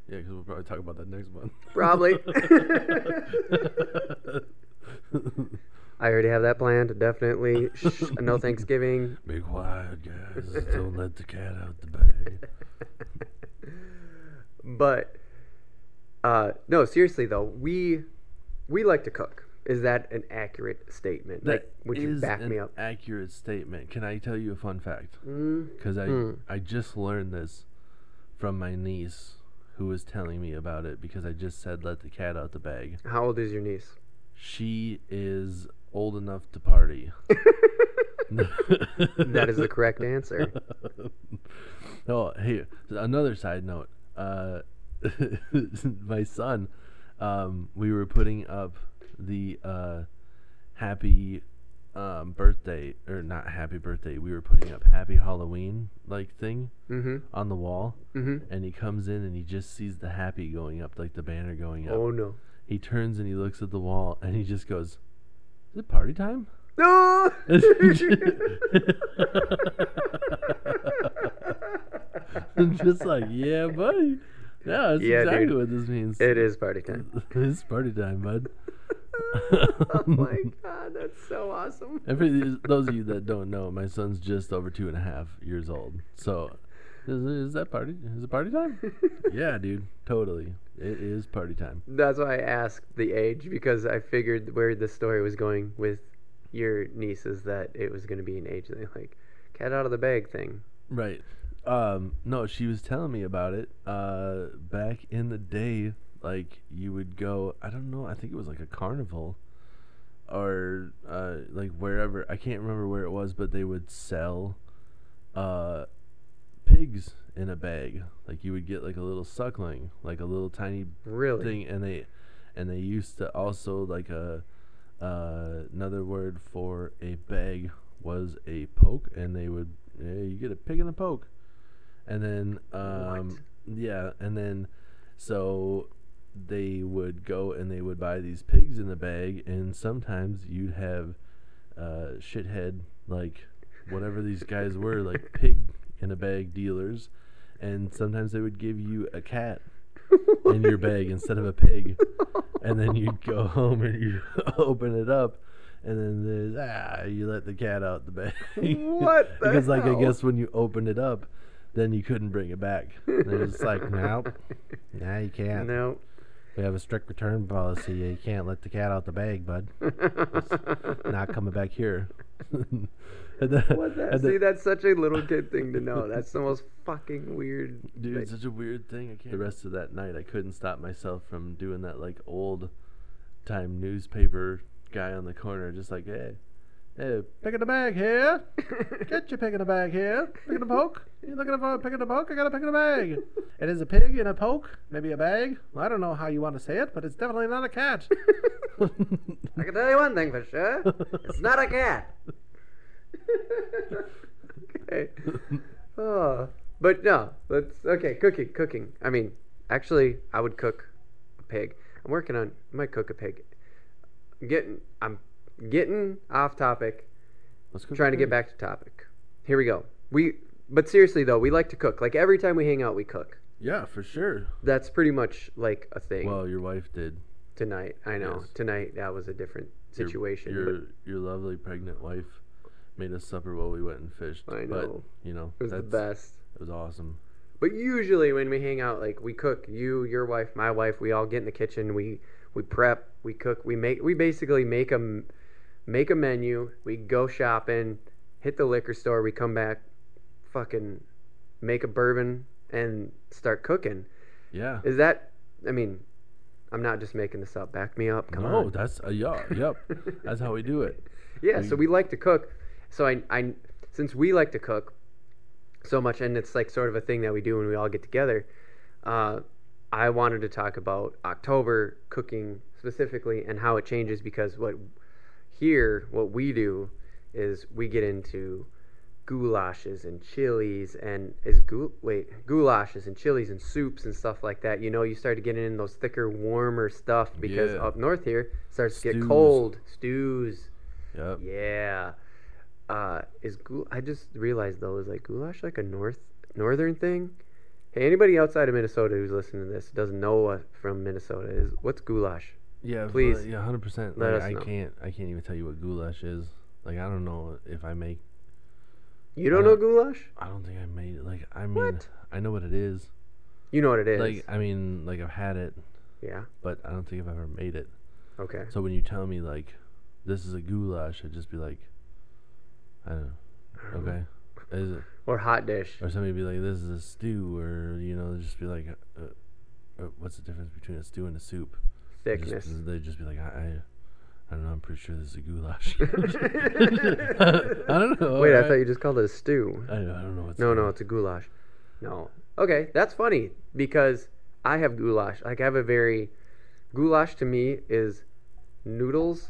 Yeah, because we'll probably talk about that next month. Probably. I already have that planned. Definitely. Shh, no Thanksgiving. Be quiet, guys. Don't let the cat out the bag. But uh, no, seriously though, we we like to cook. Is that an accurate statement? That like, would you back an me up? accurate statement. Can I tell you a fun fact? Mm, Because I Hmm. I just learned this from my niece, who was telling me about it. Because I just said let the cat out the bag. how old is your niece? She is old enough to party. That is the correct answer. oh, hey, another side note. Uh, my son, um, we were putting up the uh, happy um, birthday, or not happy birthday. We were putting up happy Halloween like thing Mm-hmm. on the wall, Mm-hmm. and he comes in and he just sees the happy going up, like the banner going up. Oh no. He turns and he looks at the wall and he just goes, "Is it party time?" No. I'm just like, yeah, buddy. Yeah, that's Yeah, exactly dude. what this means. it is party time. it's party time, bud. oh my god, that's so awesome. And for those of you that don't know, my son's just over two and a half years old. So, is, is that party? Is it party time? yeah, dude, totally. It is party time. That's why I asked the age because I figured where the story was going with your nieces that it was going to be an age thing, like cat out of the bag thing. Right. Um, no, she was telling me about it. Uh, back in the day, like you would go. I don't know. I think it was like a carnival, or uh, like wherever. I can't remember where it was, but they would sell, uh, pigs in a bag. Like you would get like a little suckling, like a little tiny Really? thing, and they, and they used to also like a, uh, another word for a bag was a poke, and they would yeah, you get a pig in a poke, and then um yeah, and then so they would go and they would buy these pigs in the bag, and sometimes you'd have uh shithead like whatever these guys were like pig in a bag dealers, and sometimes they would give you a cat in your bag instead of a pig, and then you'd go home and you open it up, and then there's ah, you let the cat out the bag. What the because like I guess when you open it up, then you couldn't bring it back. And it was like nope, nah, you can't. No. We have a strict return policy. You can't let the cat out the bag, bud. Not coming back here. And then, What that? and See, then- that's such a little kid thing to know. That's the most fucking weird. Dude, thing. it's such a weird thing. I can't. The rest of that night, I couldn't stop myself from doing that like old time newspaper guy on the corner, just like, hey, hey, picking a bag here. Get your pick in a bag here. Picking a poke. You looking for a pick in a poke? I got a pick in a bag. It is a pig in a poke, maybe a bag. Well, I don't know how you want to say it, but it's definitely not a cat. I can tell you one thing for sure. It's not a cat. okay. Oh, but no. Let's okay. Cooking, cooking. I mean, Actually, I would cook a pig. I'm working on. I might cook a pig. I'm getting. I'm getting off topic. Let's go Trying to get back to topic. Here we go. We. But seriously though, we like to cook. Like every time we hang out, we cook. Yeah, for sure. That's pretty much like a thing. Well, your wife did. tonight, I know. Yes. Tonight that was a different Your- situation. Your but your, lovely pregnant wife made us supper while we went and fished. I But know. you know, it was the best. It was awesome. But usually when we hang out, like we cook, you, your wife, my wife, we all get in the kitchen. We we prep, we cook, we make, we basically make a make a menu. We go shopping, hit the liquor store. We come back, fucking make a bourbon and start cooking. Yeah. Is that? I mean, I'm not just making this up. Back me up. Come no, on. that's a yeah, yep. That's how we do it. Yeah, so We- we like to cook. So I, I, since we like to cook so much, and it's like sort of a thing that we do when we all get together. Uh, I wanted to talk about October cooking specifically and how it changes because what here, what we do is we get into goulashes and chilies and is gou- wait goulashes and chilies and soups and stuff like that. You know, you start getting in those thicker, warmer stuff because Yeah. up north here it starts to get cold. Stews. Yep. Yeah. Uh, is goul- I just realized though is like goulash like a north northern thing? Hey, anybody outside of Minnesota who's listening to this doesn't know what from Minnesota is what's goulash? Yeah, Please, yeah, hundred percent. Like, I know. can't, I can't even tell you what goulash is. Like, I don't know if I make. You don't Uh, know goulash? I don't think I made it. Like, I mean, What? I know what it is. You know what it is? Like, I mean, like I've had it, yeah. but I don't think I've ever made it. Okay. So when you tell me like, this is a goulash, I'd just be like, I don't know. Okay, is it? Or hot dish. Or somebody be like, this is a stew, or you know, just be like, uh, uh, what's the difference between a stew and a soup? They just- Thickness. They'd just be like, I, I, I don't know. I'm pretty sure this is a goulash. I don't know. Wait, I I- thought you just called it a stew. I, I don't know. What's No, no, it's a goulash. No. Okay, that's funny because I have goulash. Like I have a very goulash to me is noodles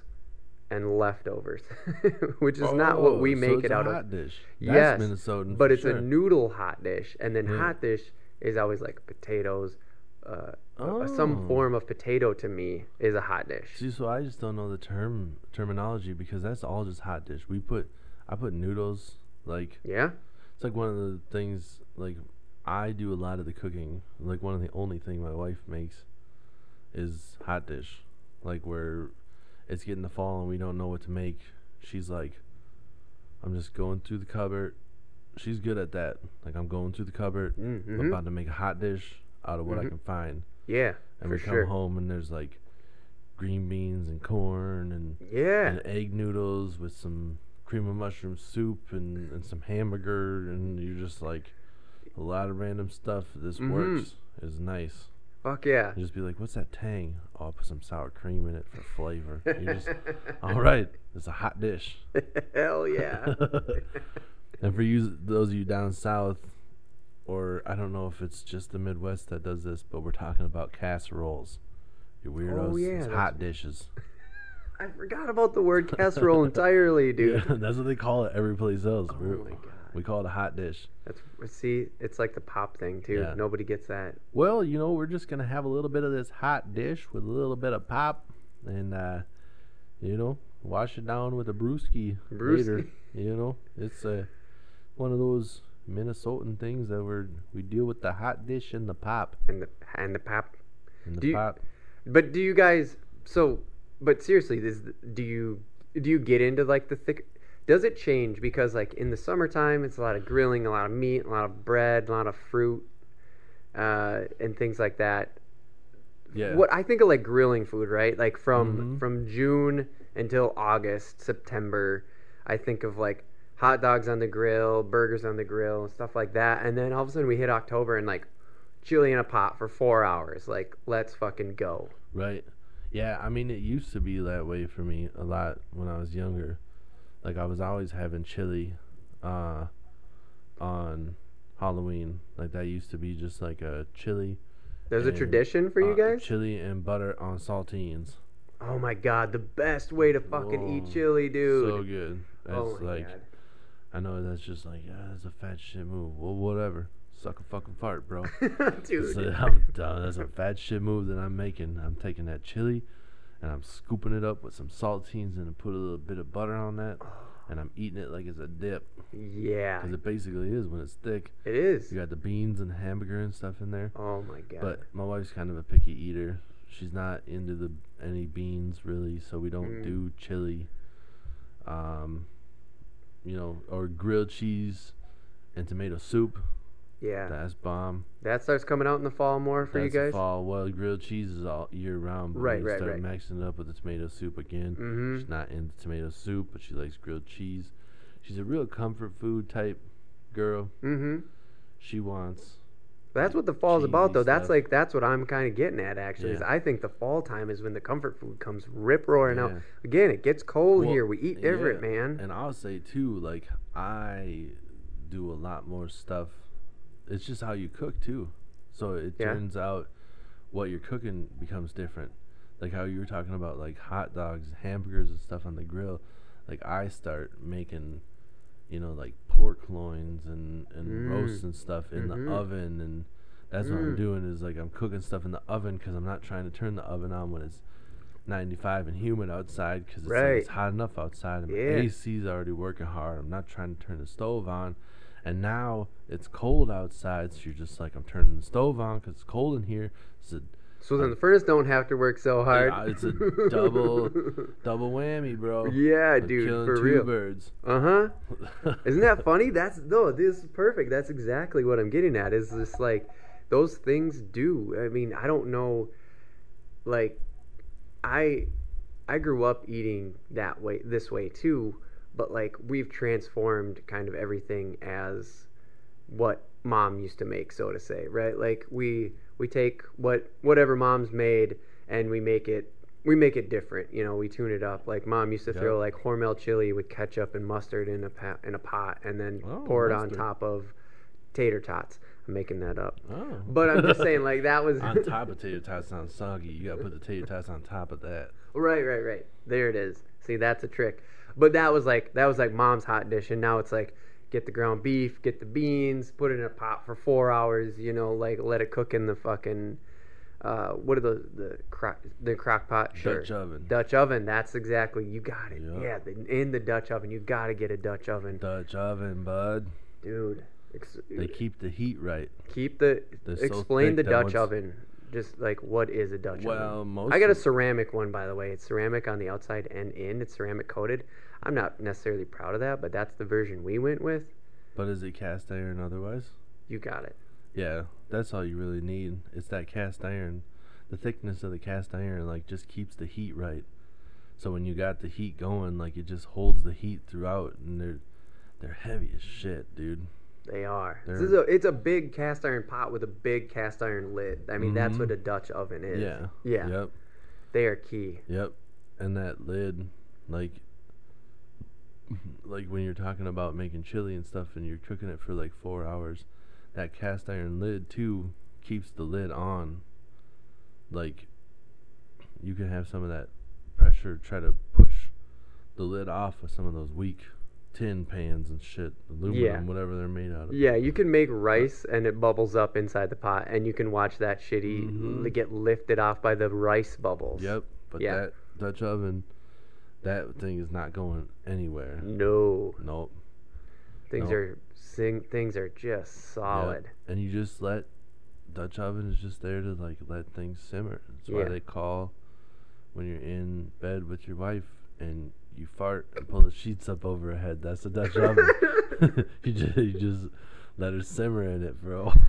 and leftovers, which is not what we Oh, so make it's it a out hot of. dish. Yes, That's Minnesotan. But it's sure. a noodle hot dish, and then Yeah. hot dish is always like potatoes. Uh, uh, Oh. Some form of potato to me is a hot dish. See, so I just don't know the term terminology because that's all just hot dish. We put, I put noodles like Yeah. it's like one of the things like I do a lot of the cooking. Like one of the only thing my wife makes is hot dish. Like where it's getting the fall and we don't know what to make. She's like, I'm just going through the cupboard. She's good at that. Like I'm going through the cupboard. I'm Mm-hmm. about to make a hot dish out of what I Mhm. can find. Yeah. And we come sure. home and there's like green beans and corn and Yeah. and egg noodles with some cream of mushroom soup and, and some hamburger and you're just like a lot of random stuff this Mhm. works is nice Fuck yeah. you just be like what's that tang oh i'll put some sour cream in it for flavor you just all right it's a hot dish Hell yeah. and for you those of you down south or i don't know if it's just the midwest that does this but we're talking about casseroles you oh, weirdos Oh, yeah, it's hot dishes I forgot about the word casserole entirely, dude. Yeah, that's what they call it every place else. Oh We're- my god. We call it a hot dish. That's see, it's like the pop thing too. Yeah. Nobody gets that. Well, you know, we're just gonna have a little bit of this hot dish with a little bit of pop, and uh, you know, wash it down with a brewski, later. You know, it's uh, one of those Minnesotan things that we're we deal with the hot dish and the pop And the and the pop. and the Do you- pop. But do you guys so but seriously, this do you do you get into like the thick does it change because like in the summertime it's a lot of grilling, a lot of meat, a lot of bread, a lot of fruit, uh, and things like that. Yeah. What I think of like grilling food, right? Like from Mhm. from June until August, September, I think of like hot dogs on the grill, burgers on the grill, stuff like that. And then all of a sudden we hit October and like chili in a pot for four hours. Like let's fucking go. Right. Yeah, I mean, it used to be that way for me a lot when I was younger. Like I was always having chili, uh, on Halloween. Like that used to be just like a chili. There's a tradition for you uh, guys. Chili and butter on saltines. Oh my god, the best way to fucking eat chili, dude. So good. That's oh like god. I know that's just like yeah, that's a fat shit move. Well, whatever. suck a fucking fart, bro. Dude. So I'm done. That's a fat shit move that I'm making. I'm taking that chili and I'm scooping it up with some saltines and put a little bit of butter on that. And I'm eating it like it's a dip. yeah. Because it basically is when it's thick. It is. You got the beans and hamburger and stuff in there. Oh my god. But my wife's kind of a picky eater. She's not into the any beans really, so we don't Mm. do chili. Um, you know, or grilled cheese and tomato soup. Yeah. That's bomb. That starts coming out in the fall more for That's you guys. fall. Well, grilled cheese is all year round. But Right, we right, start right. mixing it up with the tomato soup again. Mhm. She's not into tomato soup, but she likes grilled cheese. She's a real comfort food type girl. Mm-hmm. She wants. That's what the fall's about, though. That's like that's what I'm kind of getting at. Actually, is I think the fall time is when the comfort food comes rip roaring out. Again, it gets cold Well, here. We eat different, yeah, man. And I'll say too, like I do a lot more stuff. It's just how you cook too. So it Yeah. turns out what you're cooking becomes different. Like how you were talking about like hot dogs, hamburgers and stuff on the grill. Like I start making, you know, like pork loins and, and Mm. roasts and stuff in Mhm. the oven and that's what I'm Mm. doing is like I'm cooking stuff in the oven because I'm not trying to turn the oven on when it's 95 and humid outside because it's, like, it's hot enough outside and my Yeah. AC's already working hard. I'm not trying to turn the stove on. And now it's cold outside, so you're just like, I'm turning the stove on because it's cold in here. It's a so then the furnace don't have to work so hard. Yeah, it's a double- double whammy, bro. yeah, dude, for two real. birds. Uh huh. Isn't that funny? That's no, this is perfect. That's exactly what I'm getting at. Is just like those things do. I mean, I don't know. Like, I I grew up eating that way, this way too. But like we've transformed kind of everything as what mom used to make, so to say, right? Like we we take what whatever mom's made and we make it we make it different. You know, we tune it up. Like mom used to Yep. throw like Hormel chili with ketchup and mustard in a pa- in a pot and then Oh, pour it on top of tater tots. I'm making that up. Oh. But I'm just saying like that was on top of tater tots sounds soggy. You gotta put the tater tots on top of that. Right, right, right. There it is. See, that's a trick. But that was like that was like mom's hot dish, and now it's like get the ground beef, get the beans, put it in a pot for four hours. You know, like let it cook in the fucking uh, what are the the crock the crock pot? Sure. Dutch oven. Dutch oven. That's exactly you got it. Yep. Yeah, the, in the Dutch oven, you got to get a Dutch oven, Dutch oven, bud. dude. Ex- They keep the heat right. keep the They're so explain the Dutch oven. Just like what is a Dutch Well, oven? most I got a ceramic one by the way. It's ceramic on the outside and in. It's ceramic coated. I'm not necessarily proud of that, but that's the version we went with. But is it cast iron otherwise? You got it. Yeah, that's all you really need. It's that cast iron. The thickness of the cast iron like just keeps the heat right. So when you got the heat going, like it just holds the heat throughout and they're they're heavy as shit, dude. They are. This is a, it's a big cast iron pot with a big cast iron lid. I mean, that's Mhm. what a Dutch oven is. Yeah. Yeah. Yep. They are key. Yep. And that lid, like like when you're talking about making chili and stuff and you're cooking it for like four hours, that cast iron lid too keeps the lid on. Like you can have some of that pressure try to push the lid off of some of those weak tin pans and shit, aluminum, Yeah. whatever they're made out of. Yeah, you can make rice and it bubbles up inside the pot, and you can watch that shitty Mhm. get lifted off by the rice bubbles. Yep. But Yeah. that Dutch oven, that thing is not going anywhere. No, Nope. things No. are sing, things are just solid. and you just let Dutch oven is just there to like let things simmer. That's why Yeah. they call when you're in bed with your wife and you fart and pull the sheets up over her head. That's the Dutch oven. you just you just let her simmer in it, bro.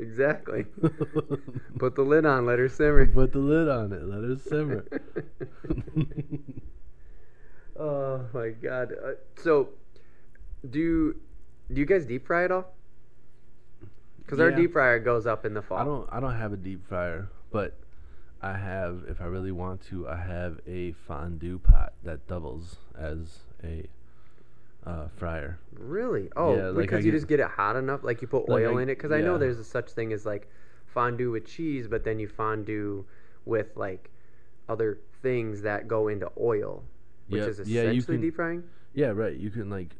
exactly. Put the lid on, let her simmer. Put the lid on it. Let her simmer. oh my god. Uh, so, do you, do you guys deep fry at all? Because our deep fryer goes up in the fall. I don't I don't have a deep fryer, but I have if I really want to, I have a fondue pot that doubles as a uh, fryer. Really? Oh, Yeah, like I because you get- just get it hot enough, like you put Like oil I- in it. Because I know yeah. there's a such thing as like fondue with cheese, but then you fondue with like other things that go into oil, which Yep. is Yeah, essentially you can- deep frying. Yeah, right. You can like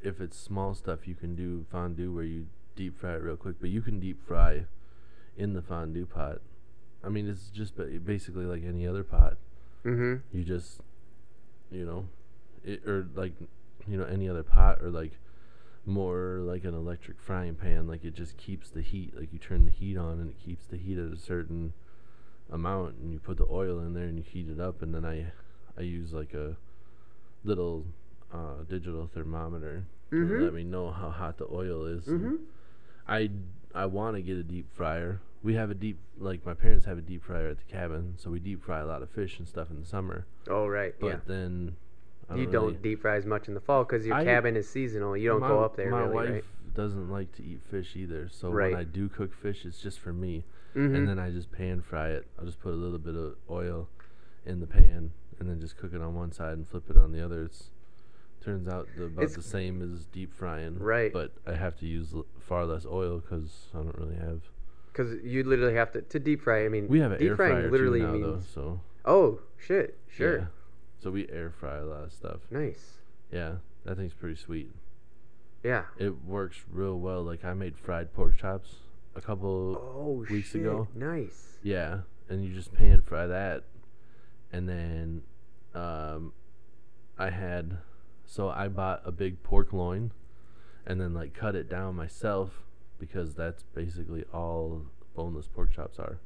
if it's small stuff, you can do fondue where you deep fry it real quick, but you can deep fry in the fondue pot. I mean, it's just ba- basically like any other pot. Mm-hmm. You just, you know, it, or like, you know, any other pot or like more like an electric frying pan. Like it just keeps the heat. Like you turn the heat on and it keeps the heat at a certain amount, and you put the oil in there and you heat it up. And then I, I use like a little uh, digital thermometer to Mhm. let me know how hot the oil is. Mm-hmm. I I want to get a deep fryer. We have a deep like my parents have a deep fryer at the cabin, so we deep fry a lot of fish and stuff in the summer. Oh right. But yeah. then I You really- don't deep fry as much in the fall because your I- cabin is seasonal. You don't my, go up there My really, wife right? doesn't like to eat fish either, so Right. when I do cook fish, it's just for me, Mm-hmm. and then I just pan fry it. I'll just put a little bit of oil in the pan, and then just cook it on one side and flip it on the other. It's turns out the, about It's- the same as deep frying, Right. But I have to use l- far less oil because I don't really have. Because you literally have to to deep fry. I mean, We have an deep air frying fryer literally too now, means. though, so Oh shit! Sure. yeah. So we air fry a lot of stuff. Nice. Yeah, that thing's pretty sweet. Yeah. It works real well. Like I made fried pork chops a couple Oh weeks shit! ago. Nice. Yeah, and you just pan fry that, and then um, I had so I bought a big pork loin, and then like cut it down myself because that's basically all boneless pork chops are.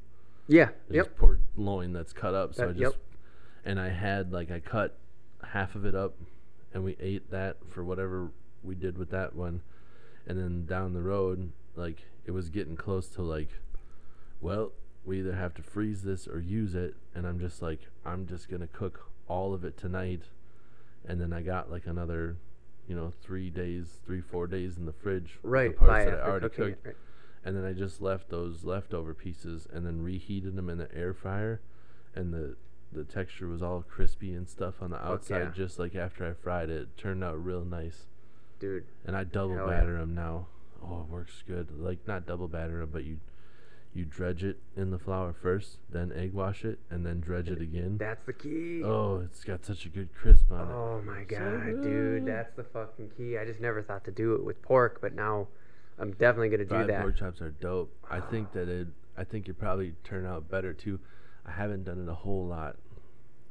Yeah. It's Yep. pork loin that's cut up. So That- I just yep. And I had like I cut half of it up, and we ate that for whatever we did with that one, and then down the road, like it was getting close to like, well, we either have to freeze this or use it, and I'm just like, I'm just gonna cook all of it tonight, and then I got like another, you know, three days, three four days in the fridge, Right. The parts that I already cooked it. Right. and then I just left those leftover pieces and then reheated them in the air fryer, and the the texture was all crispy and stuff on the outside, yeah. just like after I fried it. It turned out real nice, Dude. and I double Hell yeah. batter them now. Oh, it works good. Like not double batter them, but you you dredge it in the flour first, then egg wash it, and then dredge it again. That's the key. Oh, it's got such a good crisp on it. Oh my So god, dude, that's the fucking key. I just never thought to do it with pork, but now I'm definitely gonna do Fried that. pork chops are dope. I think that it. I think it probably turn out better too. I haven't done it a whole lot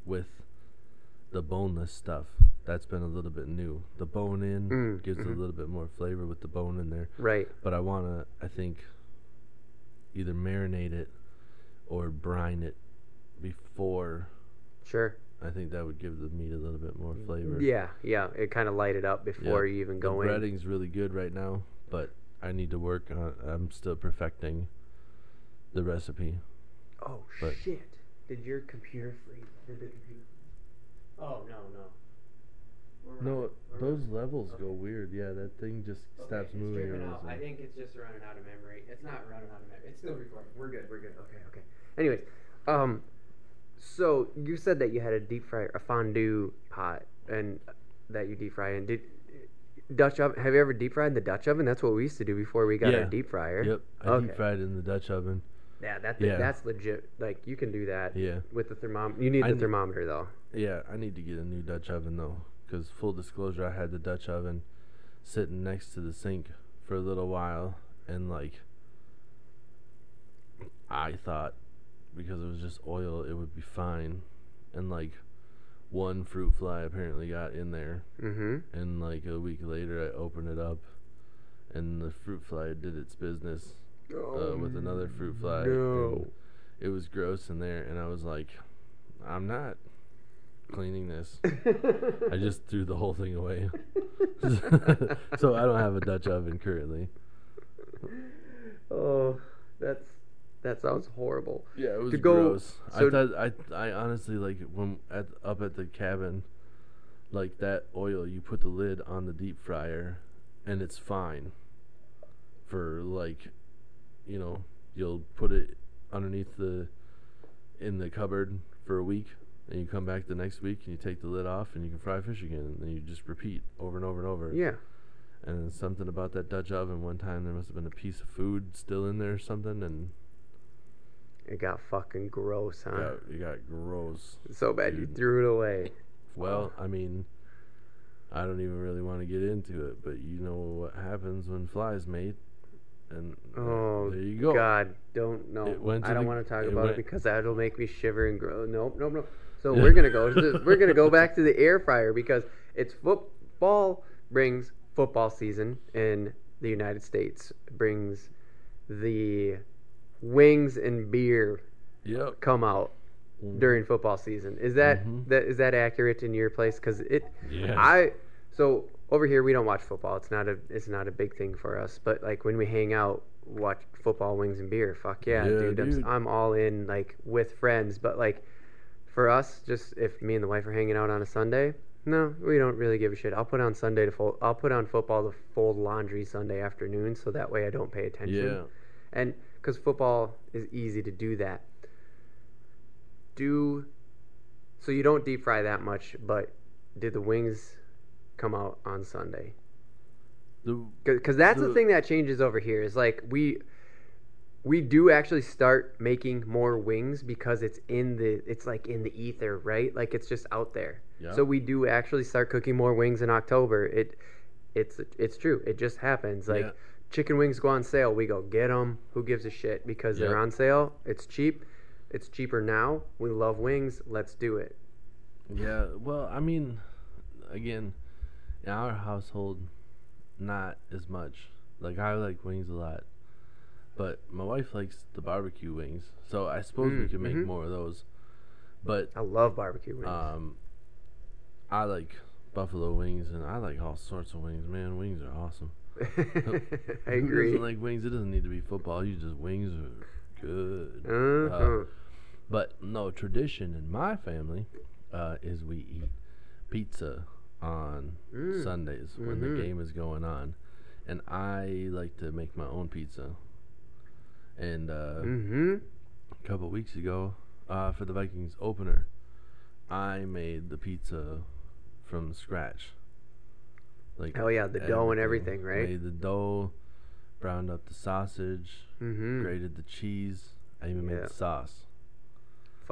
with the boneless stuff. That's been a little bit new. The bone in Mm, gives it mhm. a little bit more flavor with the bone in there. Right. But I wanna. I think either marinate it or brine it before. Sure. I think that would give the meat a little bit more flavor. Yeah, yeah. It kind of light it up before Yep. you even The go in. breading's really good right now, but I need to work on. I'm still perfecting the recipe. Oh but- shit! Did your computer freeze? Did the computer? Oh no no. We're No, we're those running. levels go weird. Yeah, that thing just Okay, stops moving. tripping out. I think it's just running out of memory. It's not running out of memory. It's still recording. We're good. We're good. Okay. Okay. Anyways, um, so you said that you had a deep fryer, a fondue pot, and that you deep fry in. Did Dutch oven? Have you ever deep fried in the Dutch oven? That's what we used to do before we got Yeah. our deep fryer. Yep, I Okay. deep fried it in the Dutch oven. Yeah, that Yeah. that's legit. Like you can do that Yeah, with the thermometer. You need I the thermometer though. yeah. I need to get a new Dutch oven though, because full disclosure, I had the Dutch oven sitting next to the sink for a little while, and like, I thought because it was just oil, it would be fine, and like, one fruit fly apparently got in there, Mm-hmm. and like a week later, I opened it up, and the fruit fly did its business. Uh, with another fruit fly. No. It was gross in there, and I was like, I'm not cleaning this. I just threw the whole thing away. so I don't have a Dutch oven currently. Oh, that's that sounds horrible. Yeah, it was To go- gross. so- I thought I I honestly like when at up at the cabin, like that oil. You put the lid on the deep fryer, and it's fine. For like, you know, you'll put it underneath the in the cupboard for a week, and you come back the next week and you take the lid off and you can fry fish again, and then you just repeat over and over and over. Yeah. And something about that Dutch oven. One time there must have been a piece of food still in there or something, and It got fucking gross, huh? got, it got gross. So bad you threw it away. Well, I mean, I don't even really want to get into it, but you know what happens when flies mate, and Oh, there you go. God, don't know. Went I don't the- want to talk it about it because that'll make me shiver and grow. Nope, nope, nope. So we're gonna go. we're gonna go back to the air fryer because it's football brings football season in the United States brings the wings and beer Yep. come out during football season. Is that Mhm. that is that accurate in your place? Because it, Yeah. I so over here we don't watch football. It's not a it's not a big thing for us. But like when we hang out, watch football, wings and beer. Fuck yeah, Yeah, dude. I'm, dude. I'm all in like with friends. But like for us, just if me and the wife are hanging out on a Sunday. No, we don't really give a shit. I'll put on Sunday to fold. I'll put on football to fold laundry Sunday afternoon, so that way I don't pay attention Yeah. and because football is easy to do that. Do so you don't deep fry that much, but did the wings come out on Sunday? Because that's the The- thing that changes over here. Is like we we do actually start making more wings because it's in the it's like in the ether, right? Like it's just out there. Yeah. So we do actually start cooking more wings in October. It it's it's true. It just happens. Like Yeah. chicken wings go on sale, we go get them. Who gives a shit? Because they're on sale. It's cheap. It's cheaper now. We love wings. Let's do it. Yeah, well, I mean, again, in our household, not as much. Like I like wings a lot, but my wife likes the barbecue wings, so I suppose we Mm, could make mhm. more of those. But I love barbecue wings. um, I like buffalo wings, and I like all sorts of wings. Man, wings are awesome. I agree. like wings? It doesn't need to be football. You just wings are good. Uh-huh. But no, tradition in my family uh, is we eat pizza on Mm. Sundays when Mhm. the game is going on, and I like to make my own pizza. And uh, mm-hmm. a couple weeks ago, uh, for the Vikings opener, I made the pizza from scratch. Like Hell yeah, the dough and everything, right? Made the dough, browned up the sausage, Mm-hmm. grated the cheese. I even made the sauce.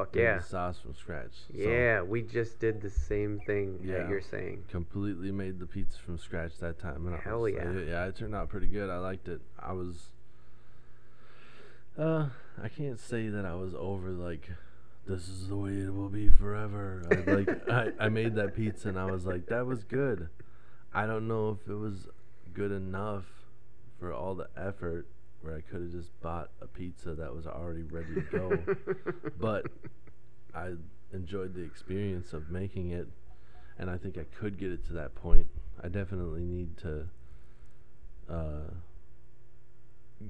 Fuck yeah. the sauce from scratch. So, Yeah, we just did the same thing Yeah. that you're saying. completely made the pizza from scratch that time. And I Hell was- yeah. I- yeah, it turned out pretty good. I liked it. I was, uh, I can't say that I was over like, this is the way it will be forever. I like, I, I made that pizza and I was like, that was good. I don't know if it was good enough for all the effort where I could have just bought a pizza that was already ready to go. but I enjoyed the experience of making it, and I think I could get it to that point. I definitely need to uh,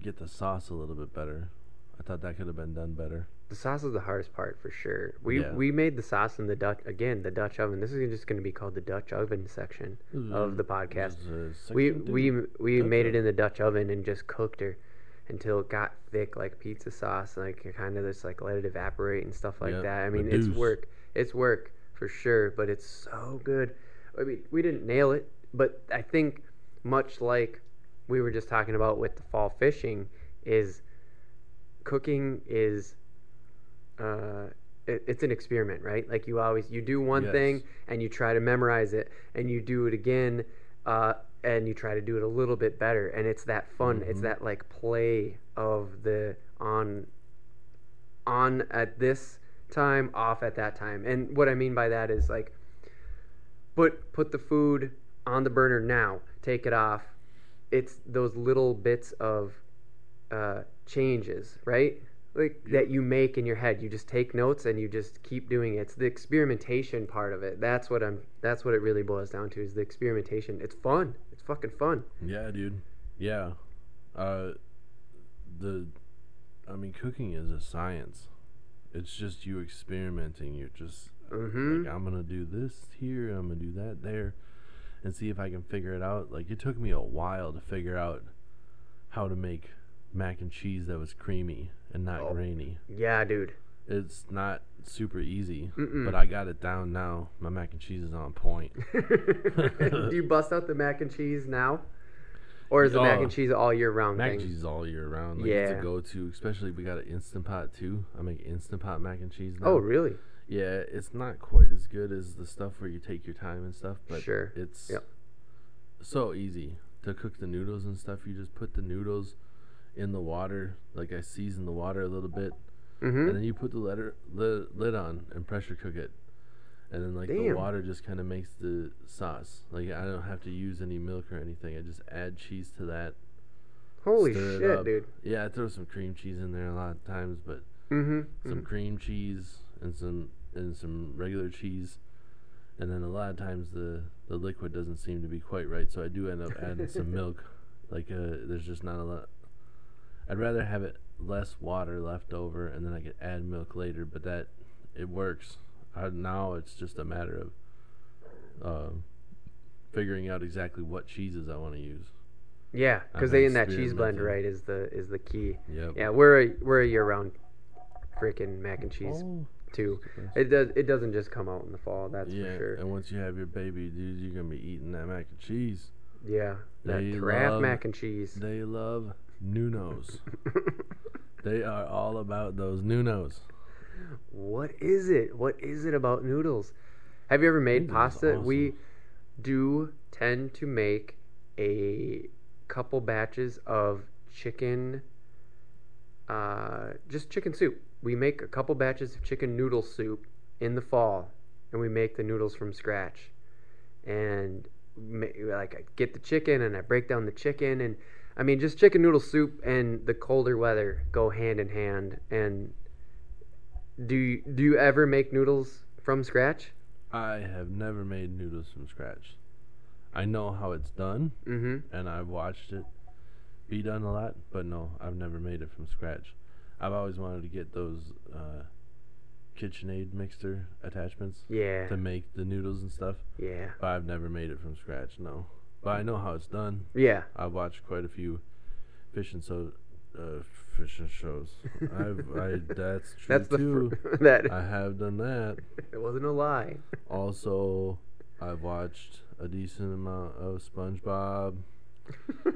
get the sauce a little bit better. I thought that could have been done better. The sauce is the hardest part for sure. We Yeah. we made the sauce in the Dutch again, the Dutch oven. This is just going to be called the Dutch oven section of the podcast. We we we Dutch made it in the Dutch oven and just cooked her until it got thick like pizza sauce, like it kind of just like let it evaporate and stuff like Yep, that. I mean, it's work. It's work for sure, but it's so good. I mean, we didn't nail it, but I think much like we were just talking about with the fall fishing is cooking is uh it, it's an experiment right like you always you do one thing and you try to memorize it and you do it again uh and you try to do it a little bit better and it's that fun it's Mhm. that like play of the on on at this time off at that time. And what i mean by that is like put put the food on the burner now take it off. It's those little bits of uh, changes right? Like that you make in your head. You just take notes and you just keep doing it. It's the experimentation part of it. That's what i'm that's what it really boils down to is the experimentation. It's fun. it's fucking fun Yeah, dude. Yeah. Uh, the, I mean, cooking is a science. It's just you experimenting. You're just mm-hmm like, I'm gonna do this here. I'm gonna do that there, and see if I can figure it out. Like it took me a while to figure out how to make mac and cheese that was creamy and not Oh. grainy. yeah dude It's not super easy, Mm-mm. but I got it down now. My mac and cheese is on point. do you bust out the mac and cheese now or is the mac Oh. and cheese all year round Mac thing and cheese is all year round. Like, It's Yeah. a go-to, especially we got an instant pot too. I make instant pot mac and cheese oh, now. oh really Yeah, it's not quite as good as the stuff where you take your time and stuff, but Sure. it's Yep. so easy to cook the noodles and stuff. You just put the noodles in the water, like I season the water a little bit, Mm-hmm. and then you put the letter, lid, lid on and pressure cook it. And then like the water just kind of makes the sauce. Like I don't have to use any milk or anything. I just add cheese to that. Holy shit, dude. Yeah, I throw some cream cheese in there a lot of times, but Mm-hmm. some cream cheese and some and some regular cheese, and then a lot of times the the liquid doesn't seem to be quite right, so I do end up adding some milk. Like uh, there's just not a lot. I'd rather have it less water left over, and then I could add milk later. But that it works. I, now it's just a matter of uh, figuring out exactly what cheeses I want to use. Yeah, because they in that cheese blend right is the is the key. Yep. Yeah, we're a we're a year round freaking mac and cheese Oh, too. It does it doesn't just come out in the fall. That's yeah, for sure. and once you have your baby, dude, you're gonna be eating that mac and cheese. Yeah, that They Kraft love- mac and cheese. They love Nunos. they are all about those Nunos. what is it? What is it about noodles? Have you ever made Noodles pasta? We do tend to make a couple batches of chicken, uh, just chicken soup. We make a couple batches of chicken noodle soup in the fall, and we make the noodles from scratch. And ma- like I get the chicken and I break down the chicken and I mean just chicken noodle soup and the colder weather go hand in hand. And do you, do you ever make noodles from scratch? I have never made noodles from scratch. I know how it's done, Mm-hmm. and I've watched it be done a lot, but no, I've never made it from scratch. I've always wanted to get those uh, KitchenAid mixer attachments Yeah. to make the noodles and stuff, Yeah. but I've never made it from scratch. No, but I know how it's done. Yeah. I've watched quite a few fishing so uh, fish and shows. I've I that's true That's the too. fr- that. I have done that. it wasn't a lie. Also, I've watched a decent amount of SpongeBob.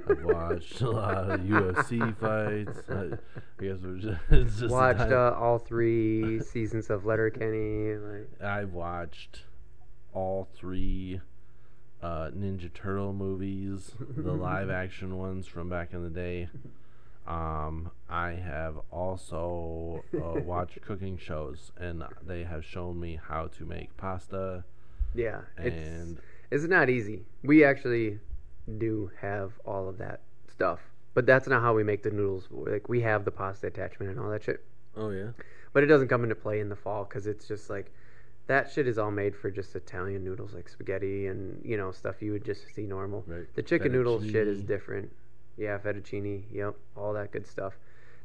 I've watched a lot of UFC fights. I, I guess we're just, it's just Watched uh, all three seasons of Letterkenny. Like, I've watched all three uh, Ninja Turtle movies, the live action ones from back in the day. Um, I have also uh, watched cooking shows, and they have shown me how to make pasta. yeah. It's And it's not easy. We actually do have all of that stuff, but that's not how we make the noodles. Like we have the pasta attachment and all that shit, oh yeah, but it doesn't come into play in the fall because it's just like that shit is all made for just Italian noodles, like spaghetti and you know stuff you would just see normal. right. The chicken noodle shit is different. Yeah, fettuccine. Yep, all that good stuff.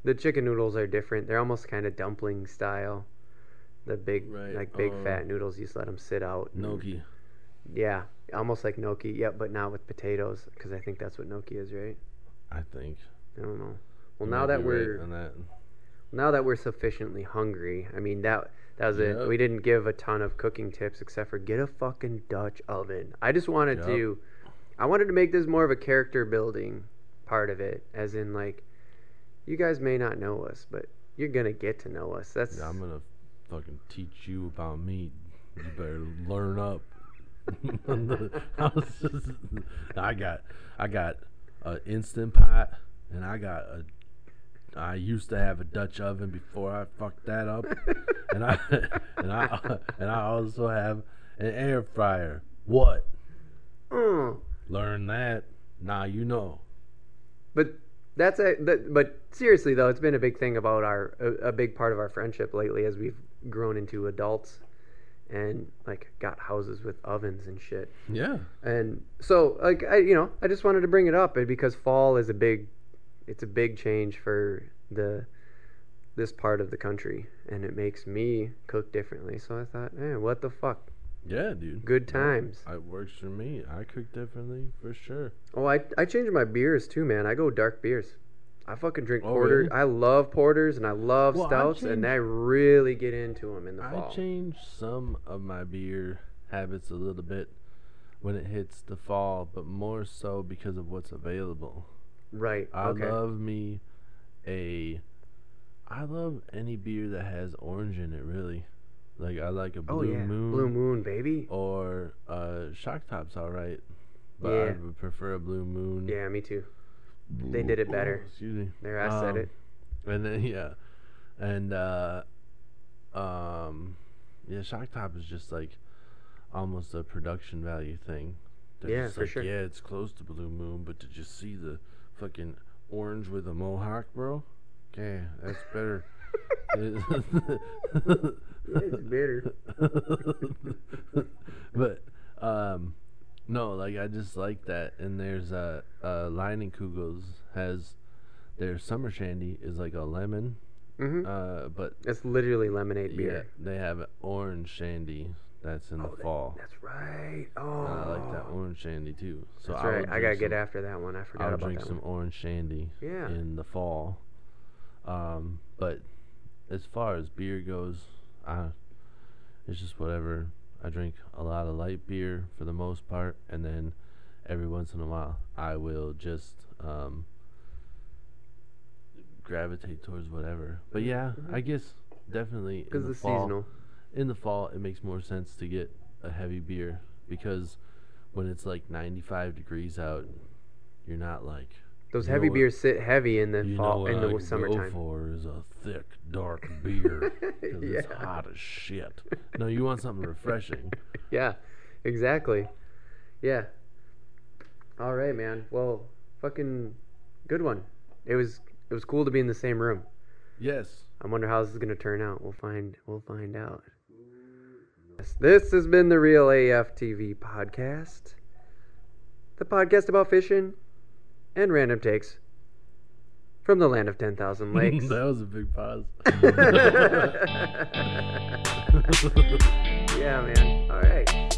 The chicken noodles are different. They're almost kind of dumpling style. The big, Right, like big uh, fat noodles. You just let them sit out. Gnocchi. Yeah, almost like gnocchi. Yep, but not with potatoes because I think that's what gnocchi is, right? I think. I don't know. Well, You now that we're right on that. now that we're sufficiently hungry, I mean that that was it. We didn't give a ton of cooking tips except for get a fucking Dutch oven. I just wanted Yep. to, I wanted to make this more of a character building part of it, as in like, you guys may not know us, but you're gonna get to know us. That's Yeah, I'm gonna fucking teach you about me. You better learn up. I just- I got, I got an instant pot, and I got a. I used to have a Dutch oven before I fucked that up, and I and I and I also have an air fryer. What? Mm. Learn that. Now you know. But that's a that, but seriously though, it's been a big thing about our a, a big part of our friendship lately as we've grown into adults and like got houses with ovens and shit. Yeah. And so like I you know, I just wanted to bring it up and because fall is a big it's a big change for the this part of the country and it makes me cook differently. So I thought, "Eh, what the fuck? Yeah, dude. Good times." It works for me. I cook differently for sure. Oh, I I changed my beers too, man. I go dark beers. I fucking drink Oh, porter. really? I love porters and I love Well, I stouts, and I really get into them in the I fall. I change some of my beer habits a little bit when it hits the fall, but more so because of what's available. Right. I okay. love me a. I love any beer that has orange in it, really. Like I like a Oh blue yeah, moon. Blue Moon, baby. Or uh, shock top's all right, but Yeah. I would prefer a blue moon. Yeah, me too. They did it better. Excuse me. There, I said Um, it. And then yeah, and uh, um, yeah, shock top is just like almost a production value thing. They're Yeah, for like, sure. Yeah, it's close to blue moon, but did you see the fucking orange with a mohawk, bro? Okay, that's better. it's bitter. but um no like i just like that and there's uh uh Leinenkugel's has their summer shandy is like a lemon hmm uh but It's literally lemonade yeah beer. they have orange shandy that's in the Oh, that- fall That's right. Oh, and i like that orange shandy too so That's I right. I gotta drink get after that one. I forgot i'll about drink that some one. orange shandy Yeah. in the fall um but as far as beer goes i it's just whatever i drink a lot of light beer for the most part and then every once in a while i will just um gravitate towards whatever but yeah i guess definitely in Because the it's fall seasonal. In the fall it makes more sense to get a heavy beer because when it's like 95 degrees out you're not like Those You heavy beers sit heavy in the fall in I the go summertime. for is a thick, dark beer because it's hot as shit. No, you want something refreshing. Yeah, exactly. Yeah. All right, man. Well, fucking good one. It was it was cool to be in the same room. Yes. I wonder how this is gonna turn out. We'll find we'll find out. This has been the Real AF TV podcast, the podcast about fishing and random takes from the land of ten thousand lakes. that was a big pause. yeah, man. All right.